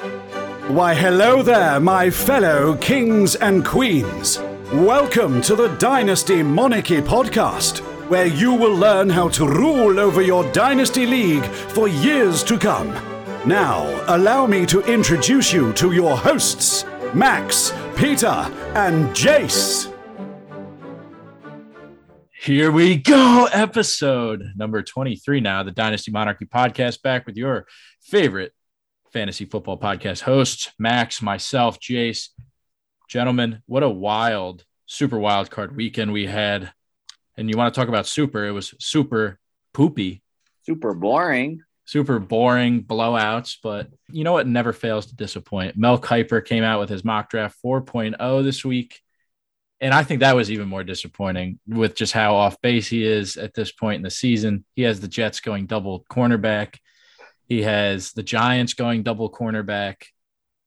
Why, hello there, my fellow kings and queens. Welcome to the Dynasty Monarchy podcast, where you will learn how to rule over your Dynasty League for years to come. Now, allow me to introduce you to your hosts, Max, Peter, and Jace. Here we go. Episode number 23 now, the Dynasty Monarchy podcast, back with your favorite fantasy football podcast hosts, Max, myself, Jace. Gentlemen, what a wild, super wild card weekend we had. And you want to talk about super, it was super poopy, Super boring. super boring blowouts. But you know what never fails to disappoint? Mel Kiper came out with his mock draft 4.0 this week. And I think that was even more disappointing with just how off base he is at this point in the season. He has the Jets going double cornerback. He has the Giants going double cornerback.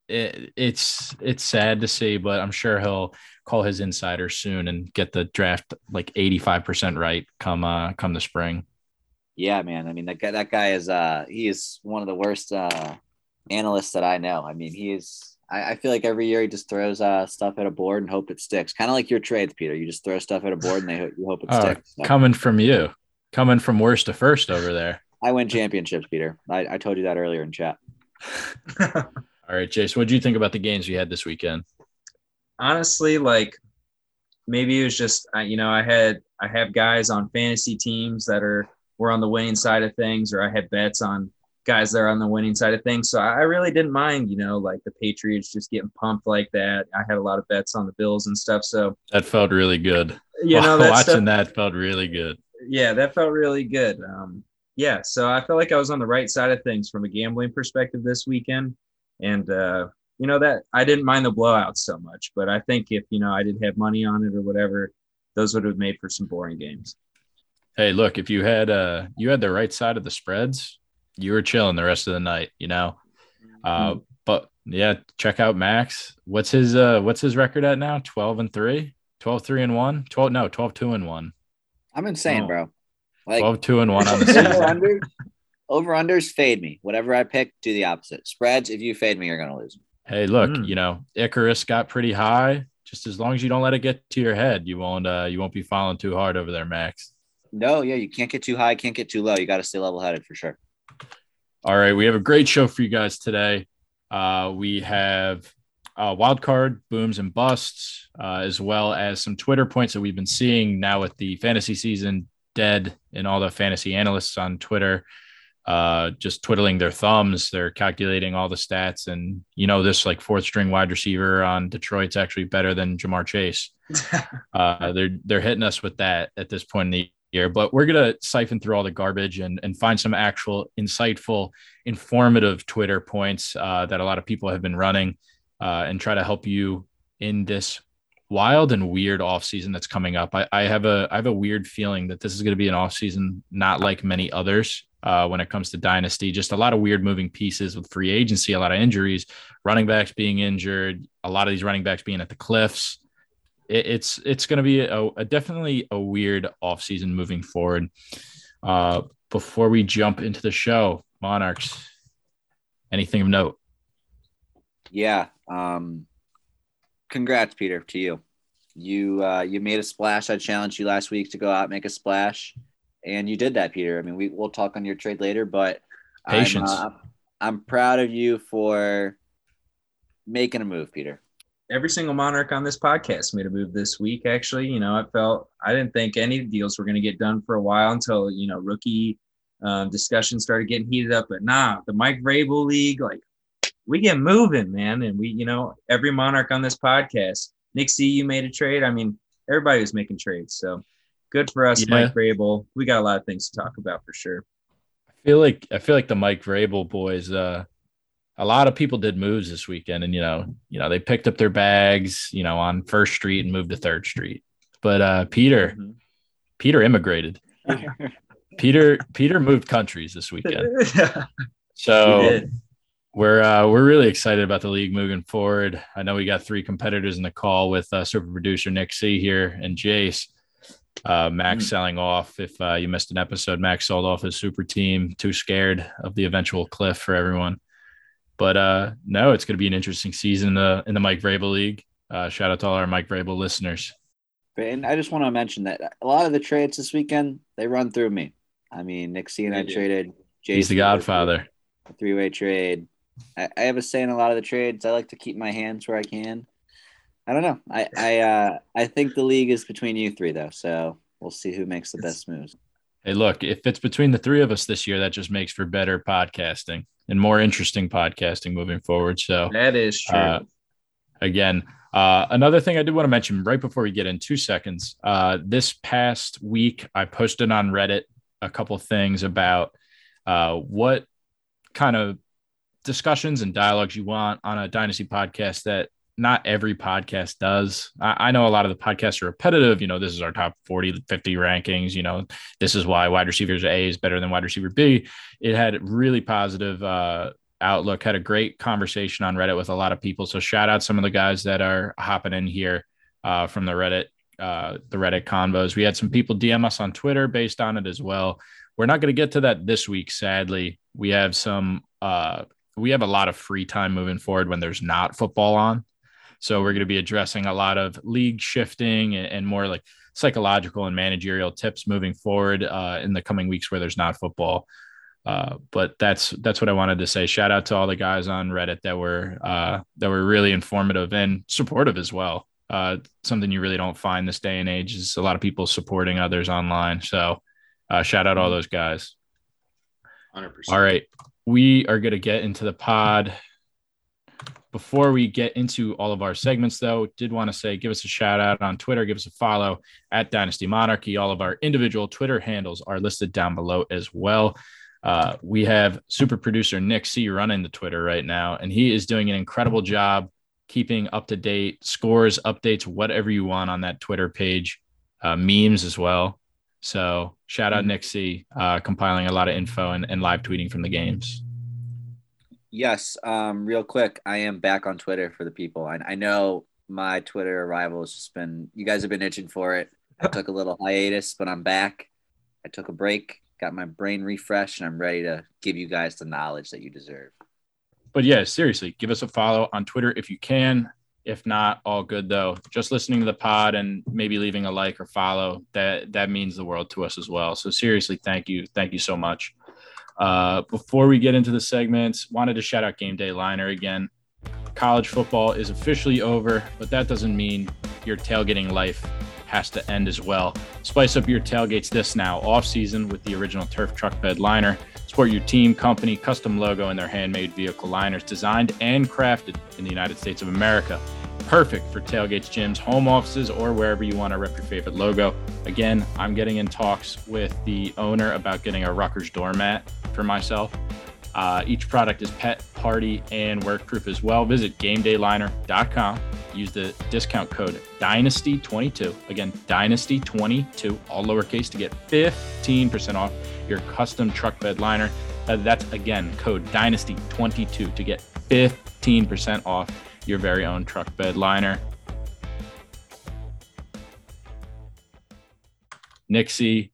It, it's it's sad to see, but I'm sure he'll call his insiders soon and get the draft like 85% right come uh come the spring. Yeah, man. I mean, that guy, that guy is uh he is one of the worst uh analysts that I know. I mean, he is I, I feel like every year he just throws uh stuff at a board and hope it sticks. Kind of like your trades, Peter. You just throw stuff at a board and they hope you hope it Oh, sticks. So, coming from you, coming from worst to first over there. I win championships, Peter. I, I told you that earlier in chat. All right, Jace, what do you think about the games we had this weekend? honestly like maybe it was just you know i had i have guys on fantasy teams that are were on the winning side of things or i had bets on guys that are on the winning side of things so i really didn't mind you know like the patriots just getting pumped like that i had a lot of bets on the bills and stuff so That felt really good. you know that watching stuff, that felt really good. yeah that felt really good um yeah so i felt like i was on the right side of things from a gambling perspective this weekend and uh you know that I didn't mind the blowouts so much, but I think if you know I didn't have money on it or whatever, those would have made for some boring games. Hey, look, if you had uh you had the right side of the spreads, you were chilling the rest of the night, you know. Uh but yeah, check out Max. What's his uh what's his record at now? 12 and 3? 12 3 and 1? 12 no, 12 2 and 1. I'm insane, Oh. bro. Like 12 2 and 1 on the over season. under over unders fade me. Whatever I pick, do the opposite. Spreads, if you fade me, you're gonna lose. Hey, look, Mm. you know, Icarus got pretty high. Just as long as you don't let it get to your head, you won't uh you won't be falling too hard over there, Max. No, yeah, you can't get too high, can't get too low. You got to stay level headed for sure. All right, we have a great show for you guys today. Uh, we have uh, wild card booms and busts, uh, as well as some Twitter points that we've been seeing now with the fantasy season dead and all the fantasy analysts on Twitter, uh, just twiddling their thumbs. They're calculating all the stats, and you know this like fourth string wide receiver on Detroit's actually better than Ja'Marr Chase. Uh, they're they're hitting us with that at this point in the year, but we're gonna siphon through all the garbage and and find some actual insightful, informative Twitter points uh, that a lot of people have been running, uh, and try to help you in this wild and weird off season that's coming up. I, I have a I have a weird feeling that this is going to be an off season not like many others. Uh, when it comes to dynasty, just a lot of weird moving pieces with free agency, a lot of injuries, running backs being injured, a lot of these running backs being at the cliffs it, it's it's going to be a, a definitely a weird offseason moving forward. Uh, before we jump into the show, Monarchs, anything of note? Yeah. Um, congrats, Peter, to you. You uh, you made a splash. I challenged you last week to go out and make a splash, and you did that, Peter. I mean, we we'll talk on your trade later, but Patience. I'm, uh, I'm proud of you for making a move, Peter. Every single monarch on this podcast made a move this week. Actually, you know, I felt I didn't think any deals were going to get done for a while until you know rookie um, discussion started getting heated up. But nah, the Mike Vrabel league, like we get moving, man. And we, you know, every monarch on this podcast, Nick C, you made a trade. I mean, everybody was making trades. So good for us, Yeah. Mike Vrabel. We got a lot of things to talk about for sure. I feel like I feel like the Mike Vrabel boys. Uh, a lot of people did moves this weekend, and you know, you know, they picked up their bags, you know, on First Street and moved to Third Street. But uh, Peter, Mhm. Peter immigrated. Peter, Peter moved countries this weekend. So We did. We're uh, we're really excited about the league moving forward. I know we got three competitors in the call with uh, super producer Nick C here and Jace. Uh, Max Mm. selling off. If uh, you missed an episode, Max sold off his super team. Too scared of the eventual cliff for everyone. but uh, no, it's going to be an interesting season in the in the Mike Vrabel League. Uh, shout out to all our Mike Vrabel listeners. And I just want to mention that a lot of the trades this weekend they run through me. I mean, Nick C and I traded. Jason He's the Godfather. Three way trade. I, I have a say in a lot of the trades. I like to keep my hands where I can. I don't know. I I uh, I think the league is between you three though, so we'll see who makes the best moves. Hey, look, if it's between the three of us this year, that just makes for better podcasting and more interesting podcasting moving forward. So that is true. Uh, again, uh, another thing I did want to mention right before we get in two seconds. Uh, this past week, I posted on Reddit a couple things about uh, what kind of discussions and dialogues you want on a dynasty podcast that not every podcast does. I, I, know a lot of the podcasts are repetitive. You know, this is our top 40, 50 rankings. You know, this is why wide receivers A is better than wide receiver B. It had really positive uh, outlook, had a great conversation on Reddit with a lot of people. So shout out some of the guys that are hopping in here uh, from the Reddit, uh, the Reddit convos. We had some people DM us on Twitter based on it as well. We're not going to get to that this week, sadly. We have some, uh, we have a lot of free time moving forward when there's not football on. So we're going to be addressing a lot of league shifting and, and more like psychological and managerial tips moving forward uh, in the coming weeks where there's not football. Uh, but that's that's what I wanted to say. Shout out to all the guys on Reddit that were uh, that were really informative and supportive as well. Uh, something you really don't find this day and age is a lot of people supporting others online. So uh, shout out all those guys. 100%. All right, we are going to get into the pod. Before we get into all of our segments, though, did want to say give us a shout out on Twitter, give us a follow at Dynasty Monarchy. All of our individual Twitter handles are listed down below as well. Uh, we have super producer Nick C running the Twitter right now, and he is doing an incredible job keeping up to date scores, updates, whatever you want on that Twitter page, uh, memes as well. So shout out mm-hmm. Nick C, uh, compiling a lot of info and, and live tweeting from the games. Yes, um, real quick, I am back on Twitter for the people. I, I know my Twitter arrival has just been, you guys have been itching for it. I took a little hiatus, but I'm back. I took a break, got my brain refreshed, and I'm ready to give you guys the knowledge that you deserve. But yeah, seriously, give us a follow on Twitter if you can. If not, all good though. Just listening to the pod and maybe leaving a like or follow that that means the world to us as well. So seriously, thank you, thank you so much. Uh, before we get into the segments, wanted to shout out Game Day Liner again. College football is officially over, but that doesn't mean your tailgating life has to end as well. Spice up your tailgates this now, off season with the original Turf Truck Bed Liner. Support your team, company, custom logo, and their handmade vehicle liners designed and crafted in the United States of America. Perfect for tailgates, gyms, home offices, or wherever you want to rep your favorite logo. Again, I'm getting in talks with the owner about getting a Rutgers doormat for myself. Uh, each product is pet, party, and workproof as well. Visit GameDayLiner.com. Use the discount code Dynasty22. Again, Dynasty22, all lowercase, to get 15% off your custom truck bed liner. Uh, that's again code Dynasty22 to get 15% off your very own truck bed liner. Nixie,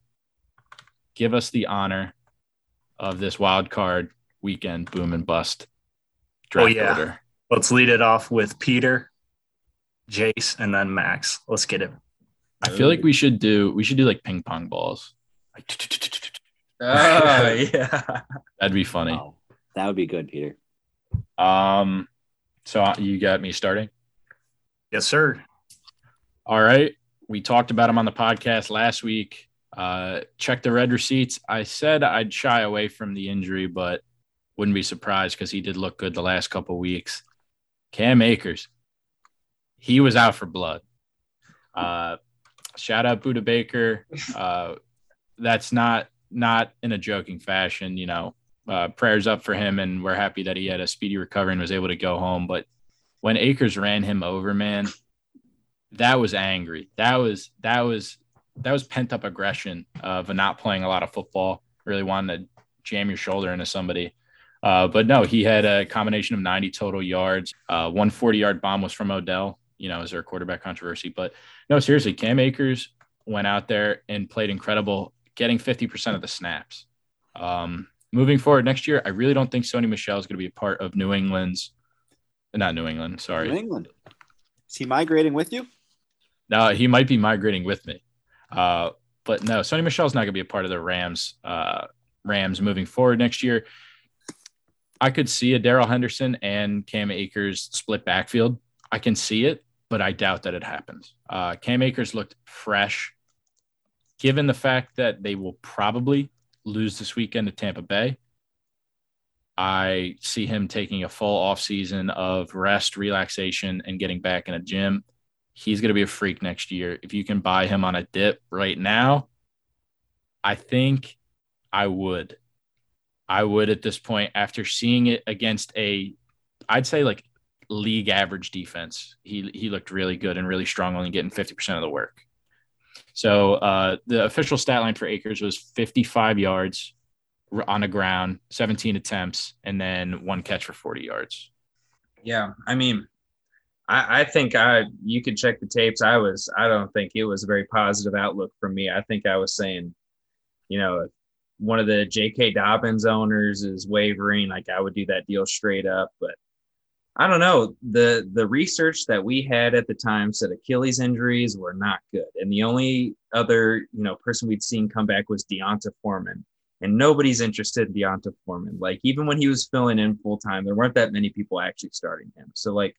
give us the honor of this wild card weekend boom and bust draft oh, yeah. order. Let's lead it off with Peter, Jace, and then Max. Let's get it. I feel like we should do we should do like ping pong balls. Oh yeah, that'd be funny. Wow. That would be good, Peter. Um, so uh, you got me starting. Yes, sir. All right, we talked about him on the podcast last week. Uh, check the red receipts. I said I'd shy away from the injury, but wouldn't be surprised because he did look good the last couple weeks. Cam Akers, he was out for blood. Uh, shout out Budda Baker. Uh, that's not not in a joking fashion. You know, uh, prayers up for him, and we're happy that he had a speedy recovery and was able to go home. But when Akers ran him over, man, that was angry. That was that was that was pent up aggression of not playing a lot of football, really wanting to jam your shoulder into somebody. Uh, but no, he had a combination of 90 total yards. Uh, 140 yard bomb was from Odell. You know, is there a quarterback controversy? But no, seriously, Cam Akers went out there and played incredible, getting 50% of the snaps. Um, moving forward next year, I really don't think Sony Michel is going to be a part of New England's, not New England, sorry. New England. Is he migrating with you? No, he might be migrating with me. Uh, but no, Sony Michel's not going to be a part of the Rams. Uh, Rams moving forward next year. I could see a Darrell Henderson and Cam Akers split backfield. I can see it, but I doubt that it happens. Uh, Cam Akers looked fresh, given the fact that they will probably lose this weekend to Tampa Bay. I see him taking a full off season of rest, relaxation, and getting back in a gym. He's going to be a freak next year. If you can buy him on a dip right now, I think I would. I would at this point after seeing it against a, I'd say like league average defense. He he looked really good and really strong, only getting fifty percent of the work. So uh, the official stat line for Akers was fifty five yards on the ground, seventeen attempts, and then one catch for forty yards. Yeah, I mean, I, I think I you could check the tapes. I was I don't think it was a very positive outlook for me. I think I was saying, you know, one of the J.K. Dobbins owners is wavering, like I would do that deal straight up. But I don't know. The the research that we had at the time said Achilles injuries were not good, and the only other you know person we'd seen come back was D'Onta Foreman, and nobody's interested in D'Onta Foreman. Like even when he was filling in full time, there weren't that many people actually starting him. So like,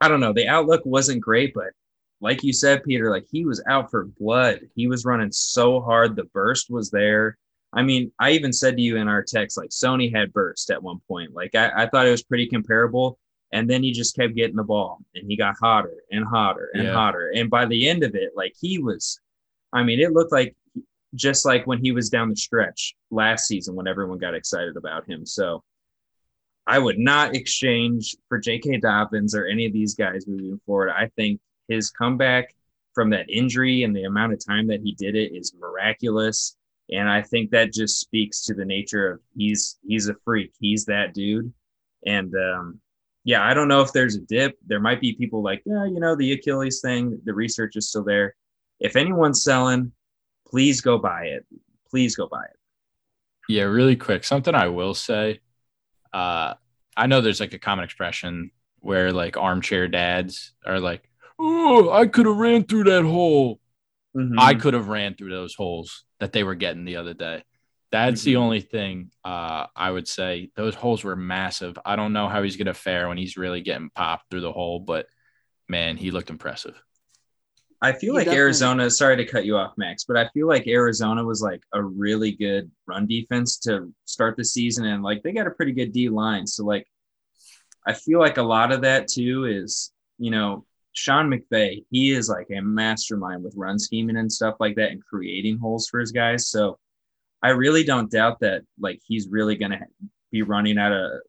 I don't know. The outlook wasn't great, but like you said, Peter, like he was out for blood. He was running so hard. The burst was there. I mean, I even said to you in our text, like Sony had burst at one point. Like I, I thought it was pretty comparable. And then he just kept getting the ball and he got hotter and hotter and yeah. hotter. And by the end of it, like he was, I mean, it looked like just like when he was down the stretch last season when everyone got excited about him. So I would not exchange for J.K. Dobbins or any of these guys moving forward. I think his comeback from that injury and the amount of time that he did it is miraculous. And I think that just speaks to the nature of he's he's a freak. He's that dude. And um, yeah, I don't know if there's a dip. There might be people like, yeah, you know, the Achilles thing, the research is still there. If anyone's selling, please go buy it. Please go buy it. Yeah, really quick. Something I will say. Uh, I know there's like a common expression where like armchair dads are like, oh, I could have ran through that hole. Mm-hmm. I could have ran through those holes that they were getting the other day. That's mm-hmm. the only thing uh, I would say. Those holes were massive. I don't know how he's going to fare when he's really getting popped through the hole, but man, he looked impressive. I feel he like definitely... Arizona, sorry to cut you off, Max, but I feel like Arizona was like a really good run defense to start the season. And like they got a pretty good D line. So, like, I feel like a lot of that too is, you know, Sean McVay, he is like a mastermind with run scheming and stuff like that and creating holes for his guys. So I really don't doubt that like he's really going to be running out of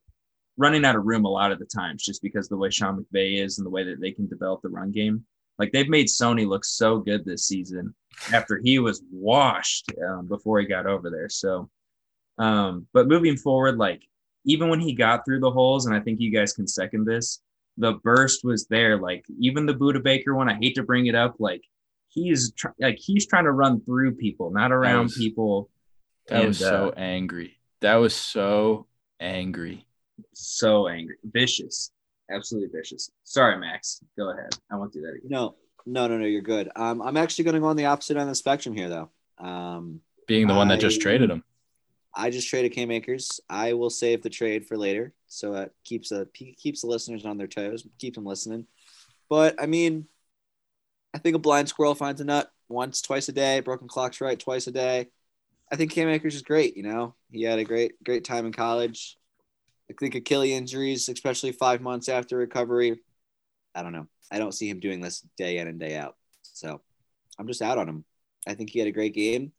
running out of room a lot of the times just because the way Sean McVay is and the way that they can develop the run game. Like they've made Sony look so good this season after he was washed um, before he got over there. So, um, but moving forward, like even when he got through the holes, and I think you guys can second this, the burst was there. Like even the Budda Baker one, I hate to bring it up, like he's tr- like he's trying to run through people, not around was, people. That and, was so uh, angry. That was so angry. So angry, vicious, absolutely vicious. Sorry, Max. Go ahead. I won't do that again. No, no, no, no. You're good. Um, I'm actually going to go on the opposite end of the spectrum here, though. Um, being the one that just traded him. I just traded Cam Akers. I will save the trade for later, so it keeps a keeps the listeners on their toes, keep them listening. But I mean, I think a blind squirrel finds a nut once, twice a day. Broken clocks right twice a day. I think Cam Akers is great. You know, he had a great great time in college. I think Achilles injuries, especially five months after recovery. I don't know. I don't see him doing this day in and day out. So I'm just out on him. I think he had a great game.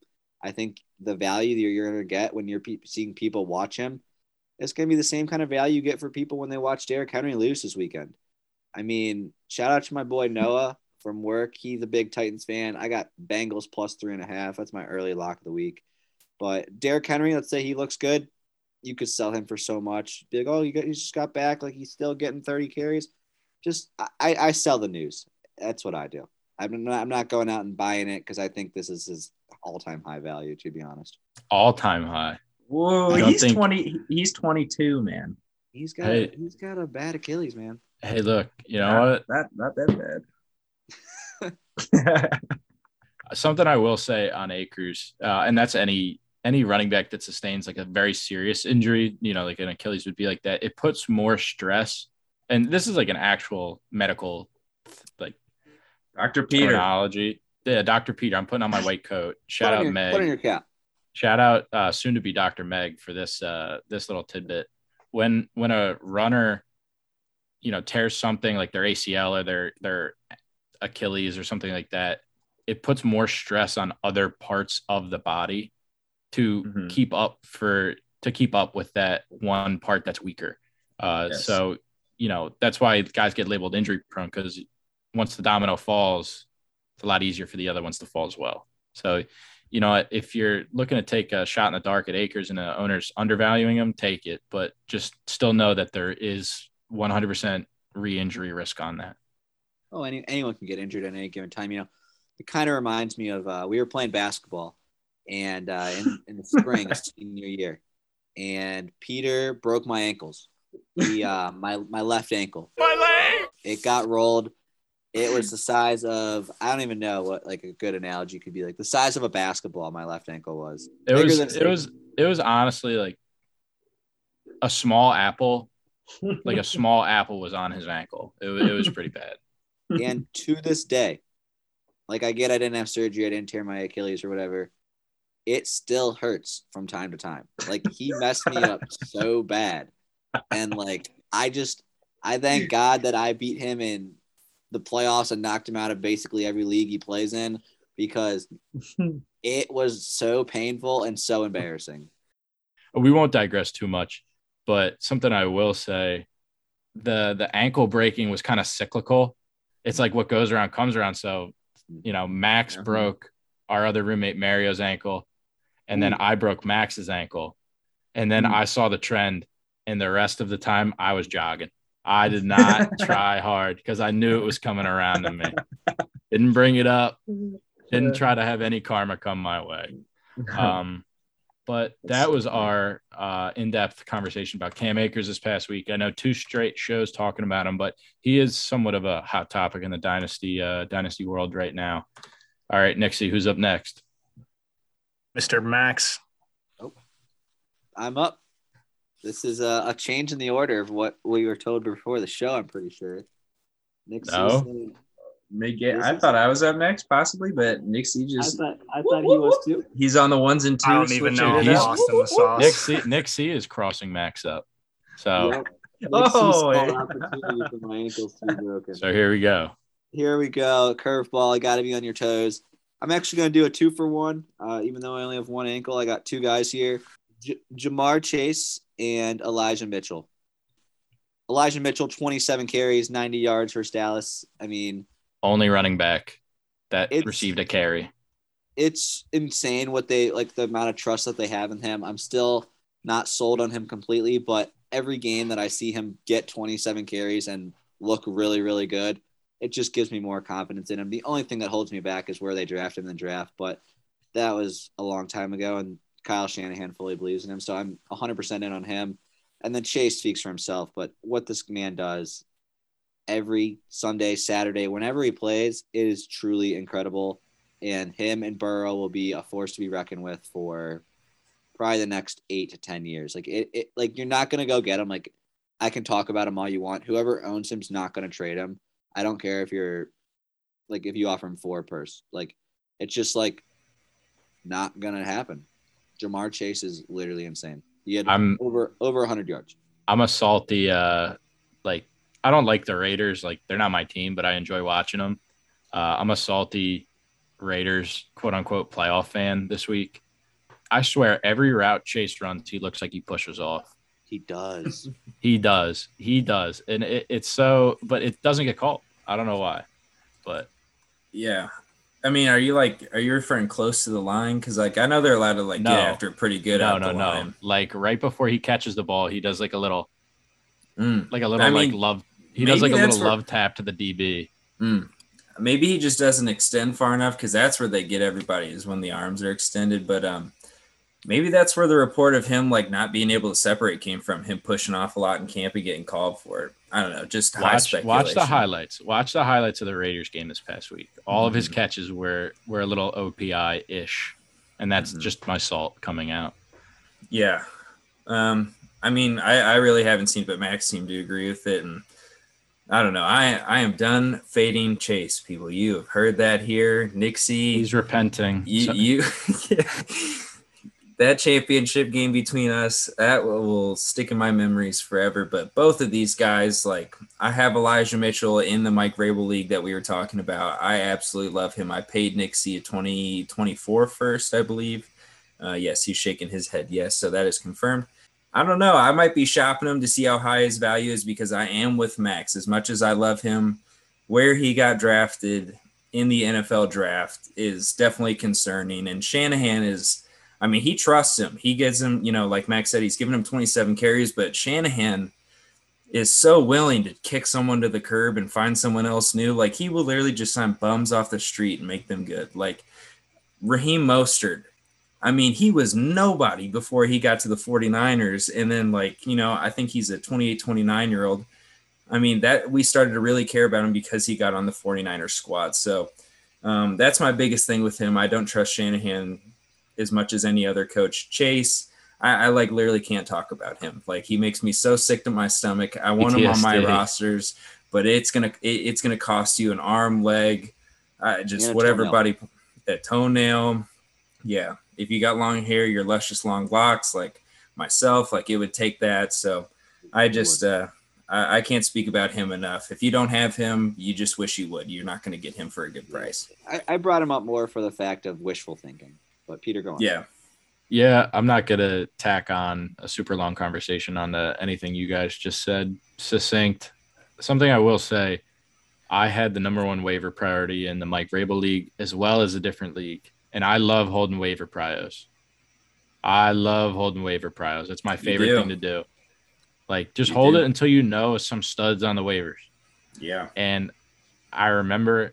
I think the value that you're going to get when you're pe- seeing people watch him it's going to be the same kind of value you get for people when they watch Derrick Henry lose this weekend. I mean, shout out to my boy Noah from work. He's a big Titans fan. I got Bengals plus three and a half. That's my early lock of the week. But Derrick Henry, let's say he looks good. You could sell him for so much. Be like, oh, you got, he just got back. Like he's still getting 30 carries. Just, I, I sell the news. That's what I do. I'm not, I'm not going out and buying it because I think this is his all time high value, to be honest. All time high. Whoa, he's think- twenty. He's twenty-two, man. He's got Hey. he's got a bad Achilles, man. Hey, look, you know not, what? Not not that bad. something I will say on Akers, uh, and that's any any running back that sustains like a very serious injury, you know, like an Achilles would be like that. It puts more stress, and this is like an actual medical like Dr. Peter. terminology. Yeah, Dr. Peter. I'm putting on my white coat. Shout out your, Meg. Put on your cap. Shout out uh, soon to be Dr. Meg for this uh, this little tidbit. When when a runner, you know, tears something like their ACL or their their Achilles or something like that, it puts more stress on other parts of the body to Mhm. keep up for to keep up with that one part that's weaker. Uh, Yes. So you know that's why guys get labeled injury prone because once the domino falls, it's a lot easier for the other ones to fall as well. So you know, if you're looking to take a shot in the dark at Akers and the owner's undervaluing them, take it. But just still know that there is 100% re-injury risk on that. Oh, any, anyone can get injured at any given time. You know, it kind of reminds me of uh, we were playing basketball, and uh, in, in the spring, senior year, and Peter broke my ankles. He, uh, my my left ankle. My leg. It got rolled. It was the size of I don't even know what like a good analogy could be like the size of a basketball. My left ankle was. It Bigger was it was it was honestly like a small apple, like a small apple was on his ankle. It, it was pretty bad. and to this day, like I get I didn't have surgery, I didn't tear my Achilles or whatever. It still hurts from time to time. Like he messed me up so bad. And like I just I thank God that I beat him in the playoffs and knocked him out of basically every league he plays in because it was so painful and so embarrassing. we won't digress too much, but something I will say, the the ankle breaking was kind of cyclical. It's like what goes around comes around. So, you know, Max Uh-huh. broke our other roommate Mario's ankle, and then I broke Max's ankle, and then Mm. I saw the trend, and the rest of the time I was jogging. I did not try hard because I knew it was coming around to me. Didn't bring it up. Didn't try to have any karma come my way. Um, but that was our uh, in-depth conversation about Cam Akers this past week. I know two straight shows talking about him, but he is somewhat of a hot topic in the dynasty uh, dynasty world right now. All right, Nixie, who's up next? Mr. Max. I'm up. This is a, a change in the order of what we were told before the show, I'm pretty sure. Nick's No. saying- May I thought I was up next, possibly, but Nixie I just thought I thought he was too. he's on the ones and twos. I don't even know it who's lost in the sauce. Nick C, Nick C is crossing Max up. So Yep. Oh, yeah. for my ankles to be broken. so here we go. Here we go. Curveball. I got to be on your toes. I'm actually going to do a two for one. Uh, even though I only have one ankle, I got two guys here J- Ja'Marr Chase and Elijah Mitchell. Elijah Mitchell, 27 carries, 90 yards versus Dallas. I mean, Only running back that received a carry. it's insane what they like the amount of trust that they have in him. I'm still not sold on him completely, but every game that I see him get 27 carries and look really, really good, it just gives me more confidence in him. The only thing that holds me back is where they draft him in the draft, but that was a long time ago, and Kyle Shanahan fully believes in him, so I'm 100% in on him. And then Chase speaks for himself, but what this man does every Sunday, Saturday, whenever he plays, it is truly incredible and him and Burrow will be a force to be reckoned with for probably the next eight to ten years. Like it, it like you're not gonna go get him. Like I can talk about him all you want. Whoever owns him's not gonna trade him. I don't care if you're like if you offer him four purse. Like it's just like not gonna happen. Ja'Marr Chase is literally insane. He had I'm- over over hundred yards. I'm a salty uh like I don't like the Raiders like they're not my team but I enjoy watching them. Uh, I'm a salty Raiders quote unquote playoff fan this week. I swear every route Chase runs he looks like he pushes off. He does. He does. He does. And it, it's so but it doesn't get called. I don't know why. But Yeah. I mean, are you like, are you referring close to the line? Because like, I know they're allowed to like No. get after pretty good. no, no, no. line. Like right before he catches the ball, he does like a little Mm. like a little I like mean, love he does like a little where- love tap to the DB. Mm. Maybe he just doesn't extend far enough because that's where they get everybody is when the arms are extended. But um, maybe that's where the report of him like not being able to separate came from. Him pushing off a lot in camp and getting called for it. I don't know. Just Watch, watch the highlights. Watch the highlights of the Raiders game this past week. All of his Mhm. catches were were a little OPI ish, and that's Mhm. just my salt coming out. Yeah. Um, I mean, I, I really haven't seen, but Max seemed to agree with it. And I don't know. I I am done fading Chase, people. You have heard that here. Nixie, He's repenting. you, So- you that championship game between us, that will, stick in my memories forever. But both of these guys, like I have Elijah Mitchell in the Mike Vrabel league that we were talking about. I absolutely love him. I paid Nixie a 2024 first, I believe. Uh, yes, he's shaking his head. Yes, so that is confirmed. I don't know. I might be shopping him to see how high his value is because I am with Max. As much as I love him, where he got drafted in the NFL draft is definitely concerning. And Shanahan is, I mean, he trusts him. He gives him, you know, like Max said, he's given him 27 carries, but Shanahan is so willing to kick someone to the curb and find someone else new. Like he will literally just sign bums off the street and make them good. Like Raheem Mostert. I mean, he was nobody before he got to the 49ers. And then, like, you know, I think he's a 28, 29 year old. I mean, that we started to really care about him because he got on the 49ers squad. So um, that's my biggest thing with him. I don't trust Shanahan as much as any other coach. Chase, I, I like literally can't talk about him. Like he makes me so sick to my stomach. I want him on my rosters, but it's gonna it, it's gonna cost you an arm, leg, uh, just Yeah, whatever toenail. body, a toenail. Yeah, if you got long hair, your luscious long locks, like myself, like it would take that. So I just uh, I, I can't speak about him enough. If you don't have him, you just wish you would. You're not going to get him for a good price. I, I brought him up more for the fact of wishful thinking. But Peter, go on. Yeah. Yeah, I'm not gonna tack on a super long conversation on the, anything you guys just said. Succinct. Something I will say, I had the number one waiver priority in the Mike Vrabel league as well as a different league, and I love holding waiver prios. I love holding waiver prios. It's my favorite thing to do. Like just You hold do. it until you know some studs on the waivers. Yeah. And I remember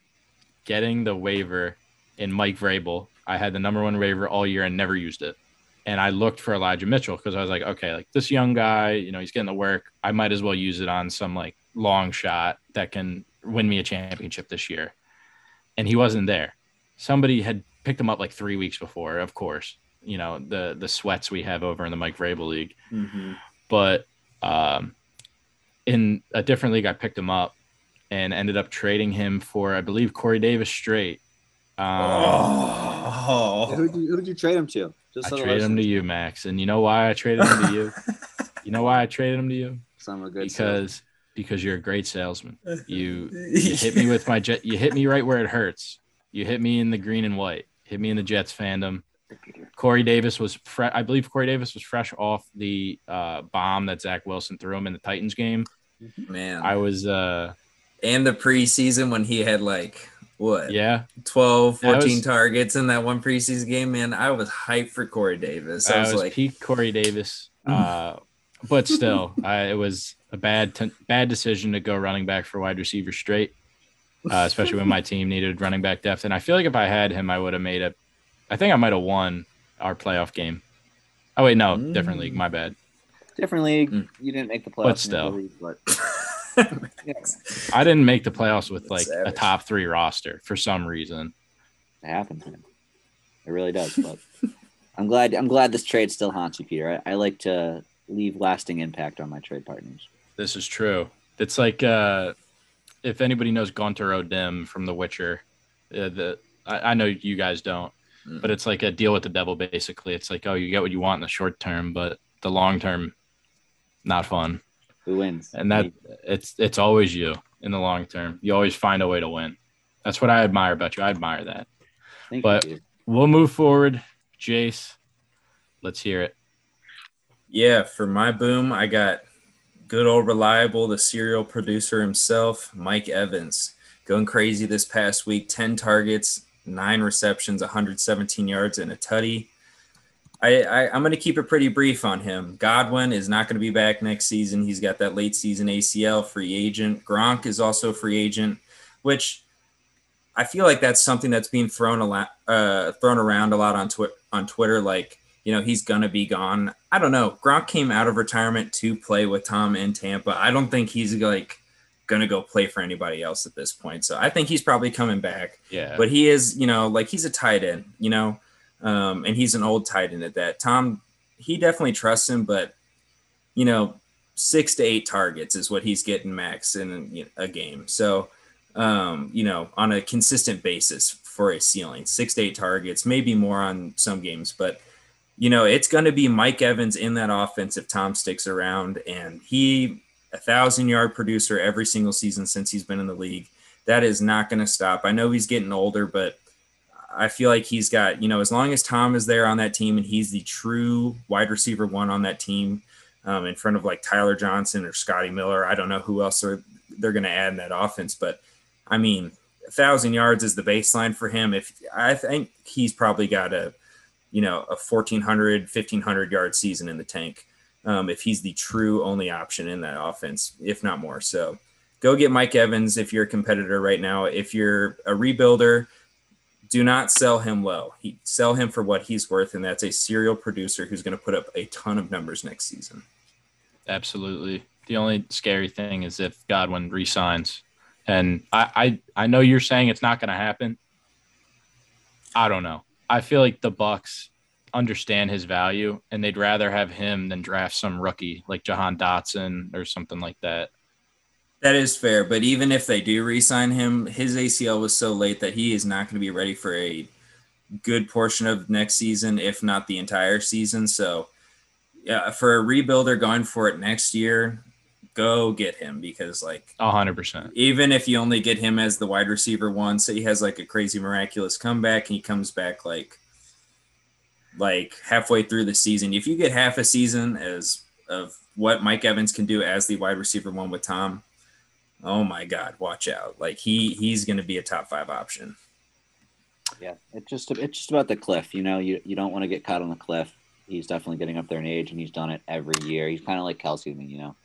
getting the waiver in Mike Vrabel. I had the number one waiver all year and never used it. And I looked for Elijah Mitchell because I was like, okay, like this young guy, you know, he's getting the work. I might as well use it on some like long shot that can win me a championship this year. And he wasn't there. Somebody had picked him up like three weeks before, of course. You know, the the sweats we have over in the Mike Vrabel league Mm-hmm. but um, in a different league, I picked him up and ended up trading him for, I believe, Corey Davis straight. Um, Oh. Who did you, who did you trade him to? Just I so traded him to you, Max, and you know why I traded him to you? You know why I traded him to you? Son of a good Because because you're a great salesman. You you hit me with my jet. You hit me right where it hurts. You hit me in the green and white. Hit me in the Jets fandom. Corey Davis was, fre- I believe, Corey Davis was fresh off the uh, bomb that Zach Wilson threw him in the Titans game. Man. I was, uh, and the preseason when he had like what yeah, 12 14 was- targets in that one preseason game man i was hyped for corey davis i I was, was like peak Corey Davis, uh, but still, I, it was a bad t- bad decision to go running back for wide receiver straight, uh, especially when my team needed running back depth. And I feel like if I had him, I would have made it. I think I might have won our playoff game. Oh wait, no, different league. My bad. different league. Mm. You didn't make the playoffs. But still. league, but I didn't make the playoffs with like a top three roster for some reason. it happens, man. It really does. But I'm glad. I'm glad this trade still haunts you, Peter. I, I like to leave lasting impact on my trade partners. This is true. It's like uh, if anybody knows Gaunter O'Dimm from The Witcher, uh, the I, I know you guys don't, Mm. but it's like a deal with the devil. Basically, it's like oh, you get what you want in the short term, but the long term, not fun. Who wins? And that it's it's always you in the long term. You always find a way to win. That's what I admire about you. I admire that. Thank but- you, Peter. We'll move forward, Jace. Let's hear it. yeah for my boom i got good old reliable the serial producer himself mike evans going crazy this past week 10 targets nine receptions 117 yards and a tutty I, I, I'm going to keep it pretty brief on him. Godwin is not going to be back next season. He's got that late season ACL free agent. Gronk is also free agent, which I feel like that's something that's being thrown a lot, uh, thrown around a lot on Twi- on Twitter. Like you know, he's gonna be gone. I don't know. Gronk came out of retirement to play with Tom in Tampa. I don't think he's like gonna go play for anybody else at this point. So I think he's probably coming back. Yeah. But he is, you know, like he's a tight end, you know, um, and he's an old tight end at that. Tom, he definitely trusts him, but you know, six to eight targets is what he's getting max in a game. So, um, you know, on a consistent basis for a ceiling, six to eight targets, maybe more on some games, but you know, it's going to be Mike Evans in that offense if Tom sticks around and he a thousand yard producer every single season since he's been in the league. That is not going to stop. I know he's getting older, but I feel like he's got, you know, as long as Tom is there on that team and he's the true wide receiver one on that team, um, in front of like Tyler Johnson or Scotty Miller. I don't know who else are they're going to add in that offense, but I mean, a thousand yards is the baseline for him. If I think he's probably got a, you know, a 1400, 1500 yard season in the tank. Um, if he's the true only option in that offense, if not more. So go get Mike Evans if you're a competitor right now. If you're a rebuilder, do not sell him low. He sell him for what he's worth, and that's a serial producer who's going to put up a ton of numbers next season. Absolutely. The only scary thing is if Godwin resigns. And I, I, I know you're saying it's not going to happen. I don't know. I feel like the Bucs understand his value and they'd rather have him than draft some rookie like Jahan Dotson or something like that. That is fair, but even if they do re-sign him, his ACL was so late that he is not going to be ready for a good portion of next season, if not the entire season. So yeah, for a rebuilder going for it next year, go get him because like hundred percent. Even if you only get him as the wide receiver one, say he has like a crazy miraculous comeback and he comes back like like halfway through the season. If you get half a season as of what Mike Evans can do as the wide receiver one with Tom, oh my God, watch out! Like he he's going to be a top five option. Yeah, it's just it's just about the cliff. You know, you you don't want to get caught on the cliff he's definitely getting up there in age, and he's done it every year. He's kind of like Kelce to me, you know,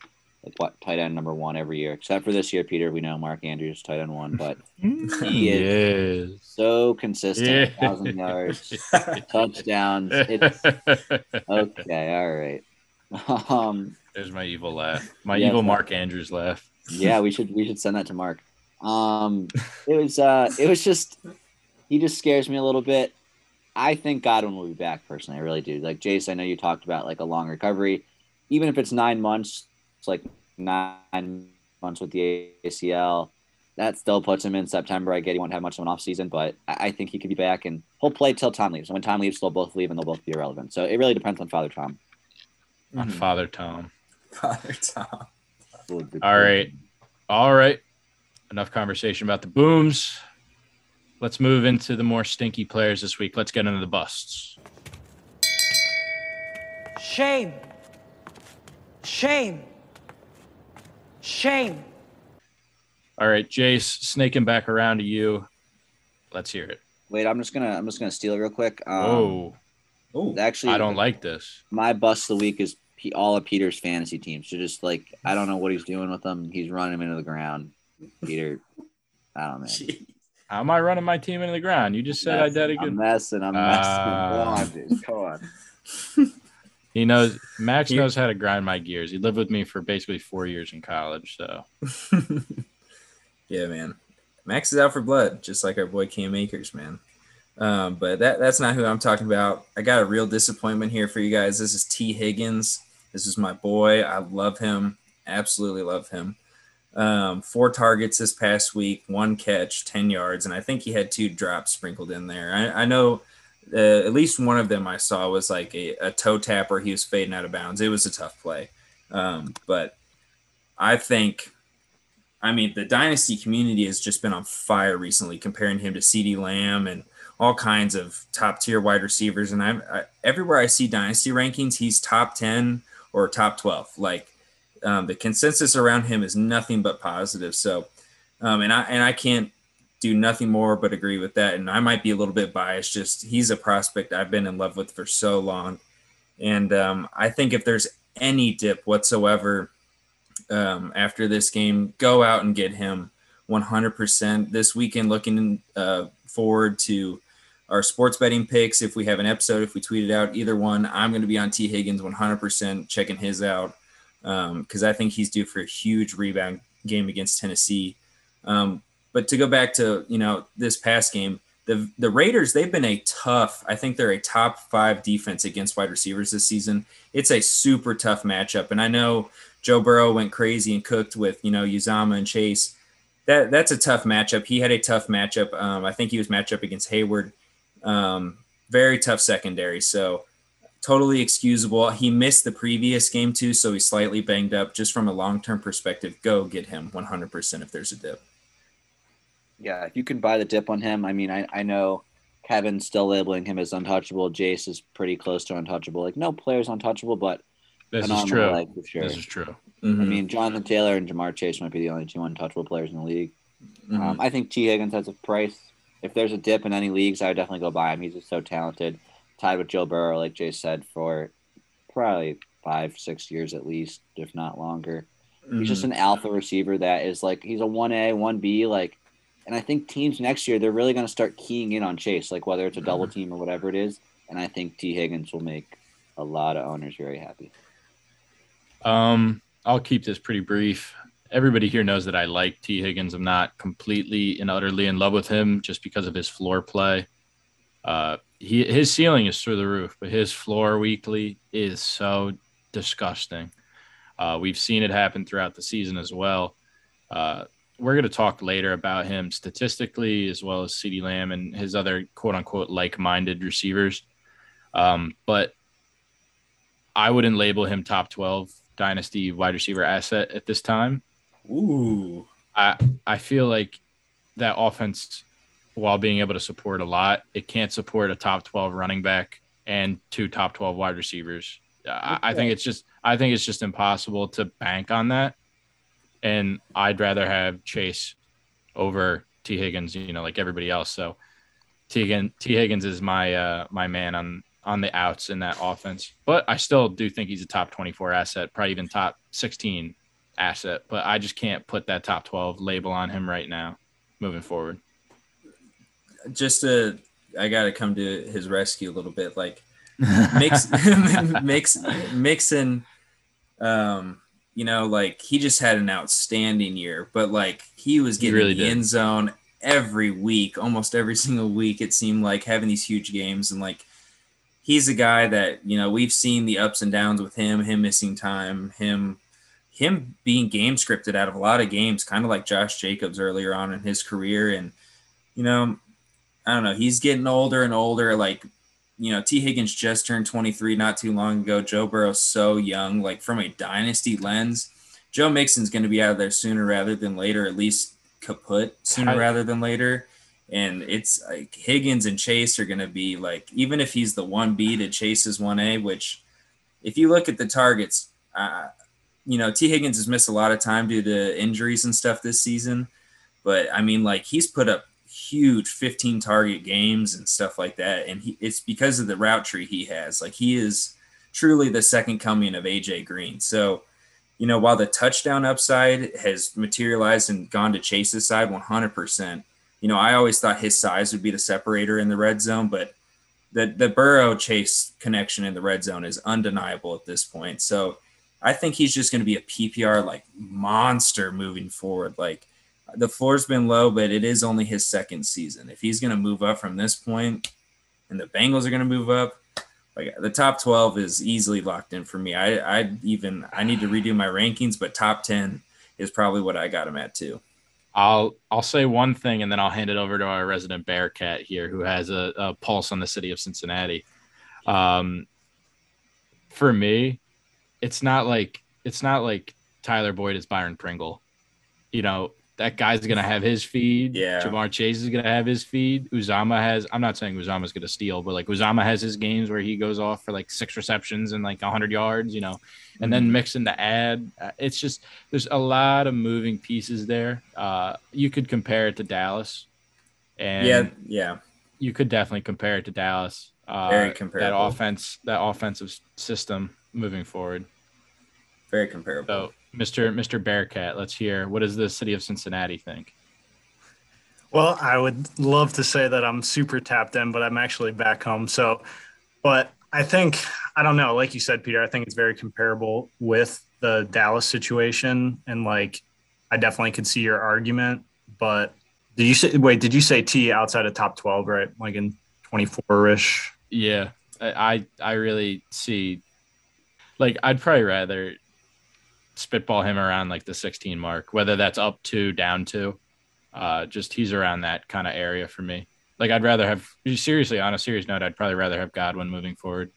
like what tight end number one every year, except for this year, Peter. We know Mark Andrews tight end one, but he is yes. so consistent. Yeah. Thousand yards, touchdowns. It's okay. All right. Um, There's my evil laugh. My yeah, evil Mark Andrews laugh. Yeah, we should we should send that to Mark. Um, it was uh, it was just he just scares me a little bit. I think Godwin will be back personally. I really do. Like Jace, I know you talked about like a long recovery, even if it's nine months. It's like nine months with the ACL. That still puts him in September. I get he won't have much of an off season, but I think he could be back and he'll play till Tom leaves. And when Tom leaves, they'll both leave and they'll both be irrelevant. So it really depends on Father Tom. On mm-hmm. Father Tom. Father Tom. All right. All right. Enough conversation about the booms. Let's move into the more stinky players this week. Let's get into the busts. Shame. Shame. Shame. All right, Jace, snaking back around to you. Let's hear it. Wait, I'm just gonna I'm just gonna steal it real quick. Um, oh, oh, actually, I don't like this. My bust of the week is all of Peter's fantasy teams. So just like I don't know what he's doing with them. He's running them into the ground. Peter, I don't know. How am I running my team into the ground? You just said I did a good. I'm messing. I'm messing. Uh, Come on, dude. Come on. he knows. Max knows how to grind my gears. He lived with me for basically four years in college. So. yeah, man. Max is out for blood, just like our boy Cam Akers, man. Um, but that that's not who I'm talking about. I got a real disappointment here for you guys. This is Tee Higgins. This is my boy. I love him. Absolutely love him. Um, four targets this past week, one catch, 10 yards, and I think he had two drops sprinkled in there. I, I know uh, at least one of them I saw was like a, a, toe tap where he was fading out of bounds. It was a tough play. Um, but I think, I mean, the dynasty community has just been on fire recently, comparing him to CeeDee Lamb and all kinds of top tier wide receivers. And I'm I, everywhere I see dynasty rankings, he's top 10 or top 12. Like, um, the consensus around him is nothing but positive. So, um, and I and I can't do nothing more but agree with that. And I might be a little bit biased. Just he's a prospect I've been in love with for so long, and um, I think if there's any dip whatsoever um, after this game, go out and get him 100% this weekend. Looking uh, forward to our sports betting picks. If we have an episode, if we tweet it out, either one, I'm going to be on Tee Higgins 100%, checking his out because um, I think he's due for a huge rebound game against Tennessee. Um, but to go back to you know this past game, the the Raiders they've been a tough. I think they're a top five defense against wide receivers this season. It's a super tough matchup, and I know Joe Burrow went crazy and cooked with you know Uzomah and Chase. That that's a tough matchup. He had a tough matchup. Um, I think he was matched up against Hayward. Um, very tough secondary. So totally excusable. He missed the previous game too, so he's slightly banged up. Just from a long term perspective, go get him 100% if there's a dip. Yeah, if you can buy the dip on him, I mean, I, I know Kevin's still labeling him as untouchable. Jace is pretty close to untouchable. Like, no player's untouchable, but this is true. Leg for sure. This is true. Mm-hmm. I mean, Jonathan Taylor and Ja'Marr Chase might be the only two untouchable players in the league. Mm-hmm. Um, I think T. Higgins has a price. If there's a dip in any leagues, I would definitely go buy him. He's just so talented tied with Joe Burrow, like Jay said, for probably five, six years at least, if not longer. Mm-hmm. He's just mm-hmm. an alpha receiver that is like he's a one A, one B, like and I think teams next year they're really gonna start keying in on Chase, like whether it's a double mm-hmm. team or whatever it is. And I think T. Higgins will make a lot of owners very happy. Um, I'll keep this pretty brief. Everybody here knows that I like T. Higgins. I'm not completely and utterly in love with him just because of his floor play. Uh, he his ceiling is through the roof, but his floor weekly is so disgusting. Uh, we've seen it happen throughout the season as well. Uh, we're going to talk later about him statistically, as well as CeeDee Lamb and his other quote unquote like minded receivers. Um, but I wouldn't label him top 12 dynasty wide receiver asset at this time. Ooh. I, I feel like that offense while being able to support a lot. It can't support a top 12 running back and two top 12 wide receivers. I, I think it's just I think it's just impossible to bank on that. And I'd rather have Chase over T Higgins, you know, like everybody else. So T Higgins, T Higgins is my uh, my man on on the outs in that offense. But I still do think he's a top 24 asset, probably even top 16 asset. But I just can't put that top 12 label on him right now moving forward just to I got to come to his rescue a little bit. Like mix mix mixing um you know like he just had an outstanding year but like he was getting he really the did. end zone every week almost every single week it seemed like having these huge games and like he's a guy that you know we've seen the ups and downs with him him missing time him him being game scripted out of a lot of games kind of like Josh Jacobs earlier on in his career and you know I don't know. He's getting older and older. Like, you know, T. Higgins just turned 23 not too long ago. Joe Burrow's so young. Like, from a dynasty lens, Joe Mixon's going to be out of there sooner rather than later, at least kaput sooner rather than later. And it's like Higgins and Chase are going to be like, even if he's the 1B to Chase's 1A, which if you look at the targets, uh, you know, T. Higgins has missed a lot of time due to injuries and stuff this season. But I mean, like, he's put up huge 15 target games and stuff like that. And he, it's because of the route tree he has. Like he is truly the second coming of AJ Green. So, you know, while the touchdown upside has materialized and gone to Chase's side 100%, you know, I always thought his size would be the separator in the red zone, but the, the Burrow Chase connection in the red zone is undeniable at this point. So I think he's just going to be a PPR like monster moving forward. Like, the floor's been low, but it is only his second season. If he's going to move up from this point, and the Bengals are going to move up, like the top twelve is easily locked in for me. I I even I need to redo my rankings, but top ten is probably what I got him at too. I'll I'll say one thing and then I'll hand it over to our resident Bearcat here, who has a, a pulse on the city of Cincinnati. Um, for me, it's not like it's not like Tyler Boyd is Byron Pringle. You know, that guy's gonna have his feed. Yeah. Ja'Marr Chase is gonna have his feed. Uzomah has. I'm not saying Uzomah's gonna steal, but like Uzomah has his games where he goes off for like six receptions and like 100 yards, you know, and mm-hmm. then mixing the ad. Uh, it's just there's a lot of moving pieces there. Uh, you could compare it to Dallas, and yeah, yeah, you could definitely compare it to Dallas. Uh, Very comparable. That offense, that offensive system moving forward. Very comparable. So Mr. Mr. Bearcat, let's hear what does the city of Cincinnati think? Well, I would love to say that I'm super tapped in, but I'm actually back home. So, but I think, I don't know, like you said, Peter, I think it's very comparable with the Dallas situation. And like, I definitely could see your argument. But did you say, wait, did you say T outside of top 12, right? Like in 24 ish? Yeah. I, I really see, like, I'd probably rather spitball him around like the 16 mark, whether that's up to, down to. Uh, just he's around that kind of area for me. Like I'd rather have seriously on a serious note, I'd probably rather have Godwin moving forward.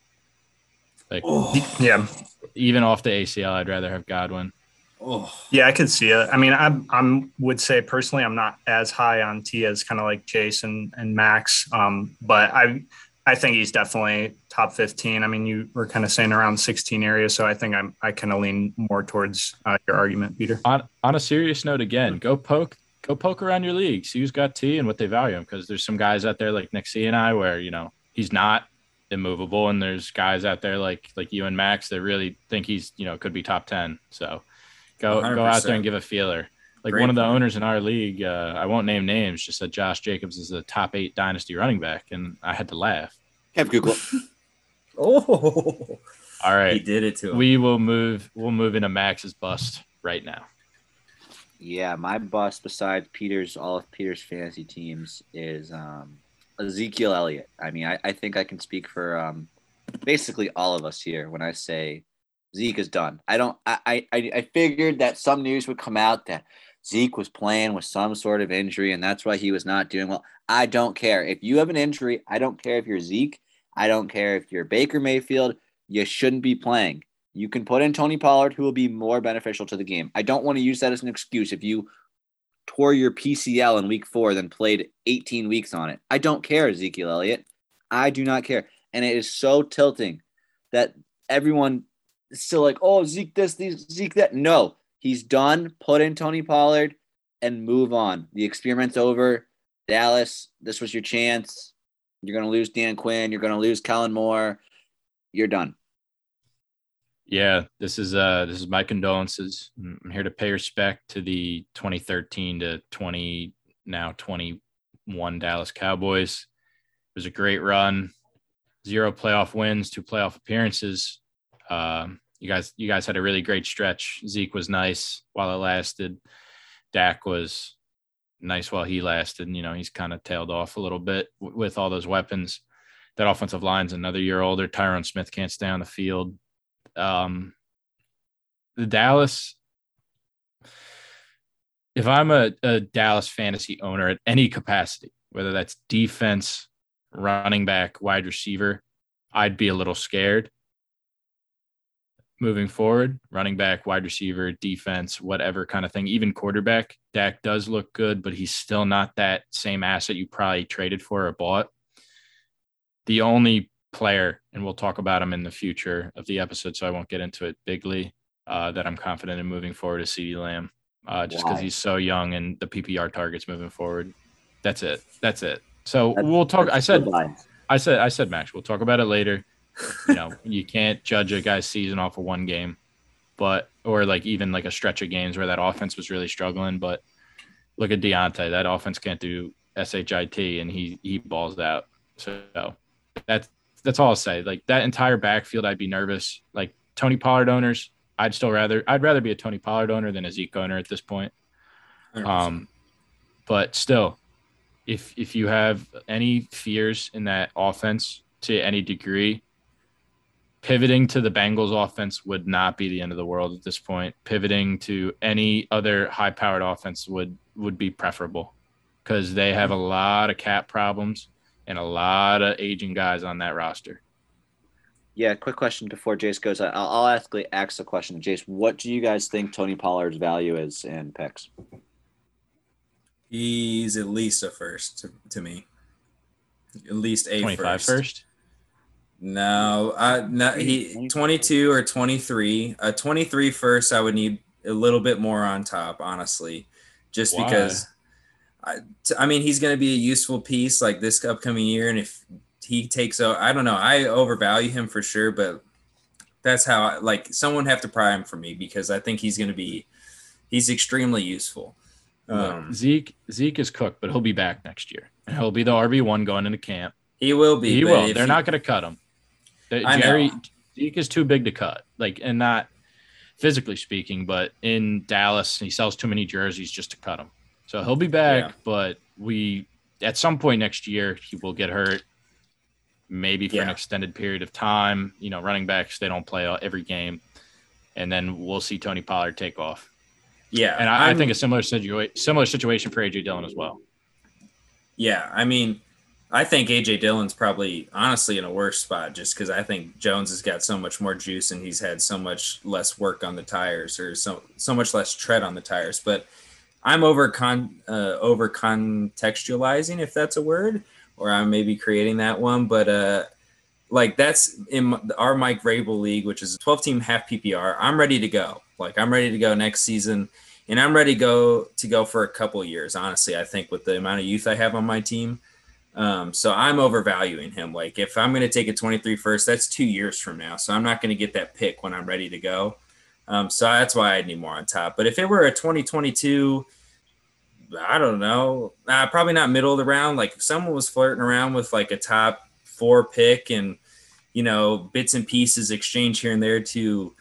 Like oh. yeah, even off the ACL, I'd rather have Godwin. Oh. Yeah, I could see it. I mean, I'm I'm would say personally, I'm not as high on T as kind of like Jason and Max, um, but I I think he's definitely top 15. I mean, you were kind of saying around 16 area, so I think I'm I kind of lean more towards uh, your argument, Peter. On on a serious note, again, go poke go poke around your league, see who's got T and what they value him. Because there's some guys out there like Nick C and I where you know he's not immovable, and there's guys out there like like you and Max that really think he's you know could be top ten. So go 100%. go out there and give a feeler. Like Great one of the point. owners in our league, uh, I won't name names, just said Josh Jacobs is the top eight dynasty running back, and I had to laugh. Have Google. oh, all right. He did it to him. We will move. We'll move into Max's bust right now. Yeah, my bust besides Peter's all of Peter's fantasy teams is um, Ezekiel Elliott. I mean, I, I think I can speak for um, basically all of us here when I say Zeke is done. I don't. I, I I figured that some news would come out that Zeke was playing with some sort of injury and that's why he was not doing well. I don't care if you have an injury. I don't care if you're Zeke. I don't care if you're Baker Mayfield. You shouldn't be playing. You can put in Tony Pollard, who will be more beneficial to the game. I don't want to use that as an excuse if you tore your PCL in week four, then played 18 weeks on it. I don't care, Ezekiel Elliott. I do not care. And it is so tilting that everyone is still like, oh, Zeke this, Zeke that. No, he's done. Put in Tony Pollard and move on. The experiment's over. Dallas, this was your chance. You're going to lose Dan Quinn. You're going to lose Kellen Moore. You're done. Yeah, this is uh this is my condolences. I'm here to pay respect to the 2013 to 20 now 21 Dallas Cowboys. It was a great run. Zero playoff wins, two playoff appearances. Um, you guys you guys had a really great stretch. Zeke was nice while it lasted. Dak was nice while he lasted. And you know, he's kind of tailed off a little bit w- with all those weapons. That offensive line's another year older. Tyron Smith can't stay on the field um, the Dallas. If I'm a, a Dallas fantasy owner at any capacity, whether that's defense, running back, wide receiver, I'd be a little scared moving forward. Running back, wide receiver, defense, whatever kind of thing, even quarterback. Dak does look good, but he's still not that same asset you probably traded for or bought. The only player, and we'll talk about him in the future of the episode, so I won't get into it bigly. Uh, that I'm confident in moving forward is CeeDee Lamb, uh, just because he's so young and the PPR targets moving forward. That's it. That's it. So that's, we'll talk. I said, I said, I said, Max. We'll talk about it later. You know, you can't judge a guy's season off of one game, but or like even like a stretch of games where that offense was really struggling. But look at Diontae. That offense can't do shit, and he he balls out. So that's that's all I'll say. Like that entire backfield, I'd be nervous. Like Tony Pollard owners, I'd still rather I'd rather be a Tony Pollard owner than a Zeke owner at this point. Um, but still, if if you have any fears in that offense to any degree, pivoting to the Bengals offense would not be the end of the world at this point. Pivoting to any other high-powered offense would would be preferable because they have a lot of cap problems and a lot of aging guys on that roster. Yeah, quick question before Jace goes. I'll, I'll actually ask the question, Jace. What do you guys think Tony Pollard's value is in picks? He's at least a first to, to me. At least a 25 first. first? No, uh, no, he 22 or 23. A 23 first, I would need a little bit more on top, honestly, just Why? because I, I mean, he's going to be a useful piece like this upcoming year. And if he takes out, I don't know, I overvalue him for sure, but that's how I, like someone have to pry him for me because I think he's going to be, he's extremely useful. Um, Zeke Zeke is cooked, but he'll be back next year. And he'll be the RB one going into camp. he will be. He will. They're he- not going to cut him. Uh, know. Jerry Zeke is too big to cut. Like, and not physically speaking, but in Dallas, he sells too many jerseys just to cut him. So he'll be back, Yeah. but we at some point next year he will get hurt. Maybe for an extended period of time. You know, running backs they don't play every game, and then we'll see Tony Pollard take off. Yeah, And I, I think a similar situation, similar situation for AJ Dillon as well. Yeah, I mean, I think AJ Dillon's probably honestly in a worse spot just because I think Jones has got so much more juice and he's had so much less work on the tires or so so much less tread on the tires. But I'm over con uh, over contextualizing if that's a word, or I'm maybe creating that one. But uh, like that's in our Mike Vrabel league, which is a 12 team half PPR. I'm ready to go. Like I'm ready to go next season and I'm ready to go to go for a couple years. Honestly, I think with the amount of youth I have on my team, um, so I'm overvaluing him. Like if I'm going to take a 23 first, that's two years from now. So I'm not going to get that pick when I'm ready to go. Um, so that's why I need more on top. But if it were a 2022, I don't know, uh, probably not middle of the round. Like if someone was flirting around with like a top four pick and you know bits and pieces exchange here and there to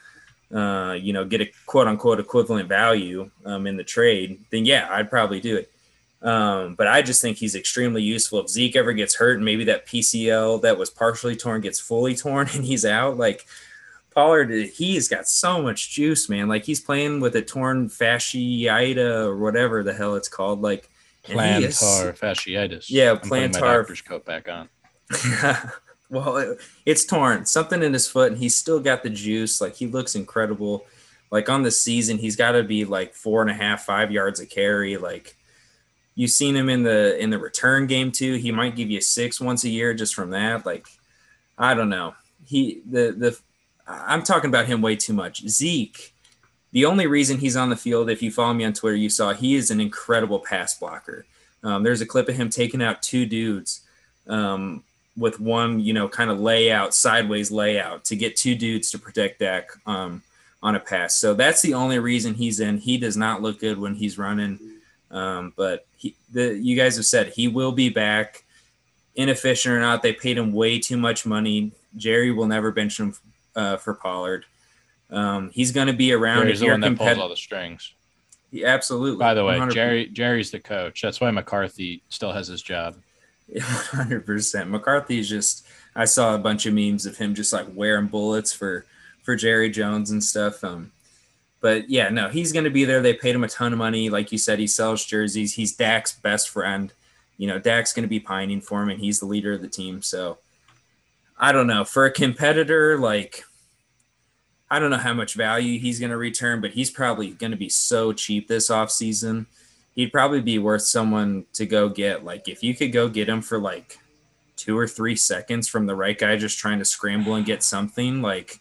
uh, you know, get a quote unquote equivalent value um, in the trade, then yeah, I'd probably do it. Um, but I just think he's extremely useful. If Zeke ever gets hurt and maybe that PCL that was partially torn gets fully torn and he's out, like Pollard, he's got so much juice, man. Like he's playing with a torn fasciitis or whatever the hell it's called. Like, he is- Plantar fasciitis. Yeah, I'm putting my doctor's coat back on. well, it- it's torn. Something in his foot, and he's still got the juice. Like he looks incredible. Like on the season, he's got to be like four and a half, five yards a carry. Like you've seen him in the in the return game too. He might give you six once a year just from that. Like I don't know. He the the I'm talking about him way too much. Zeke. The only reason he's on the field, if you follow me on Twitter, you saw he is an incredible pass blocker. Um, there's a clip of him taking out two dudes um, with one, you know, kind of layout, sideways layout to get two dudes to protect Dak um, on a pass. So that's the only reason he's in. He does not look good when he's running. Um, but he, the, you guys have said he will be back. Inefficient or not, they paid him way too much money. Jerry will never bench him uh, for Pollard. Um, he's going to be around. Jerry's the one that pulls all the strings. Yeah, absolutely. By the way, 100. Jerry Jerry's the coach. That's why McCarthy still has his job. hundred percent. McCarthy's just. I saw a bunch of memes of him just like wearing bullets for for Jerry Jones and stuff. Um, but yeah, no, he's going to be there. They paid him a ton of money, like you said. He sells jerseys. He's Dak's best friend. You know, Dak's going to be pining for him, and he's the leader of the team. So I don't know for a competitor like. I don't know how much value he's going to return, but he's probably going to be so cheap this offseason he'd probably be worth someone to go get. Like if you could go get him for like two or three seconds from the right guy, just trying to scramble and get something. Like,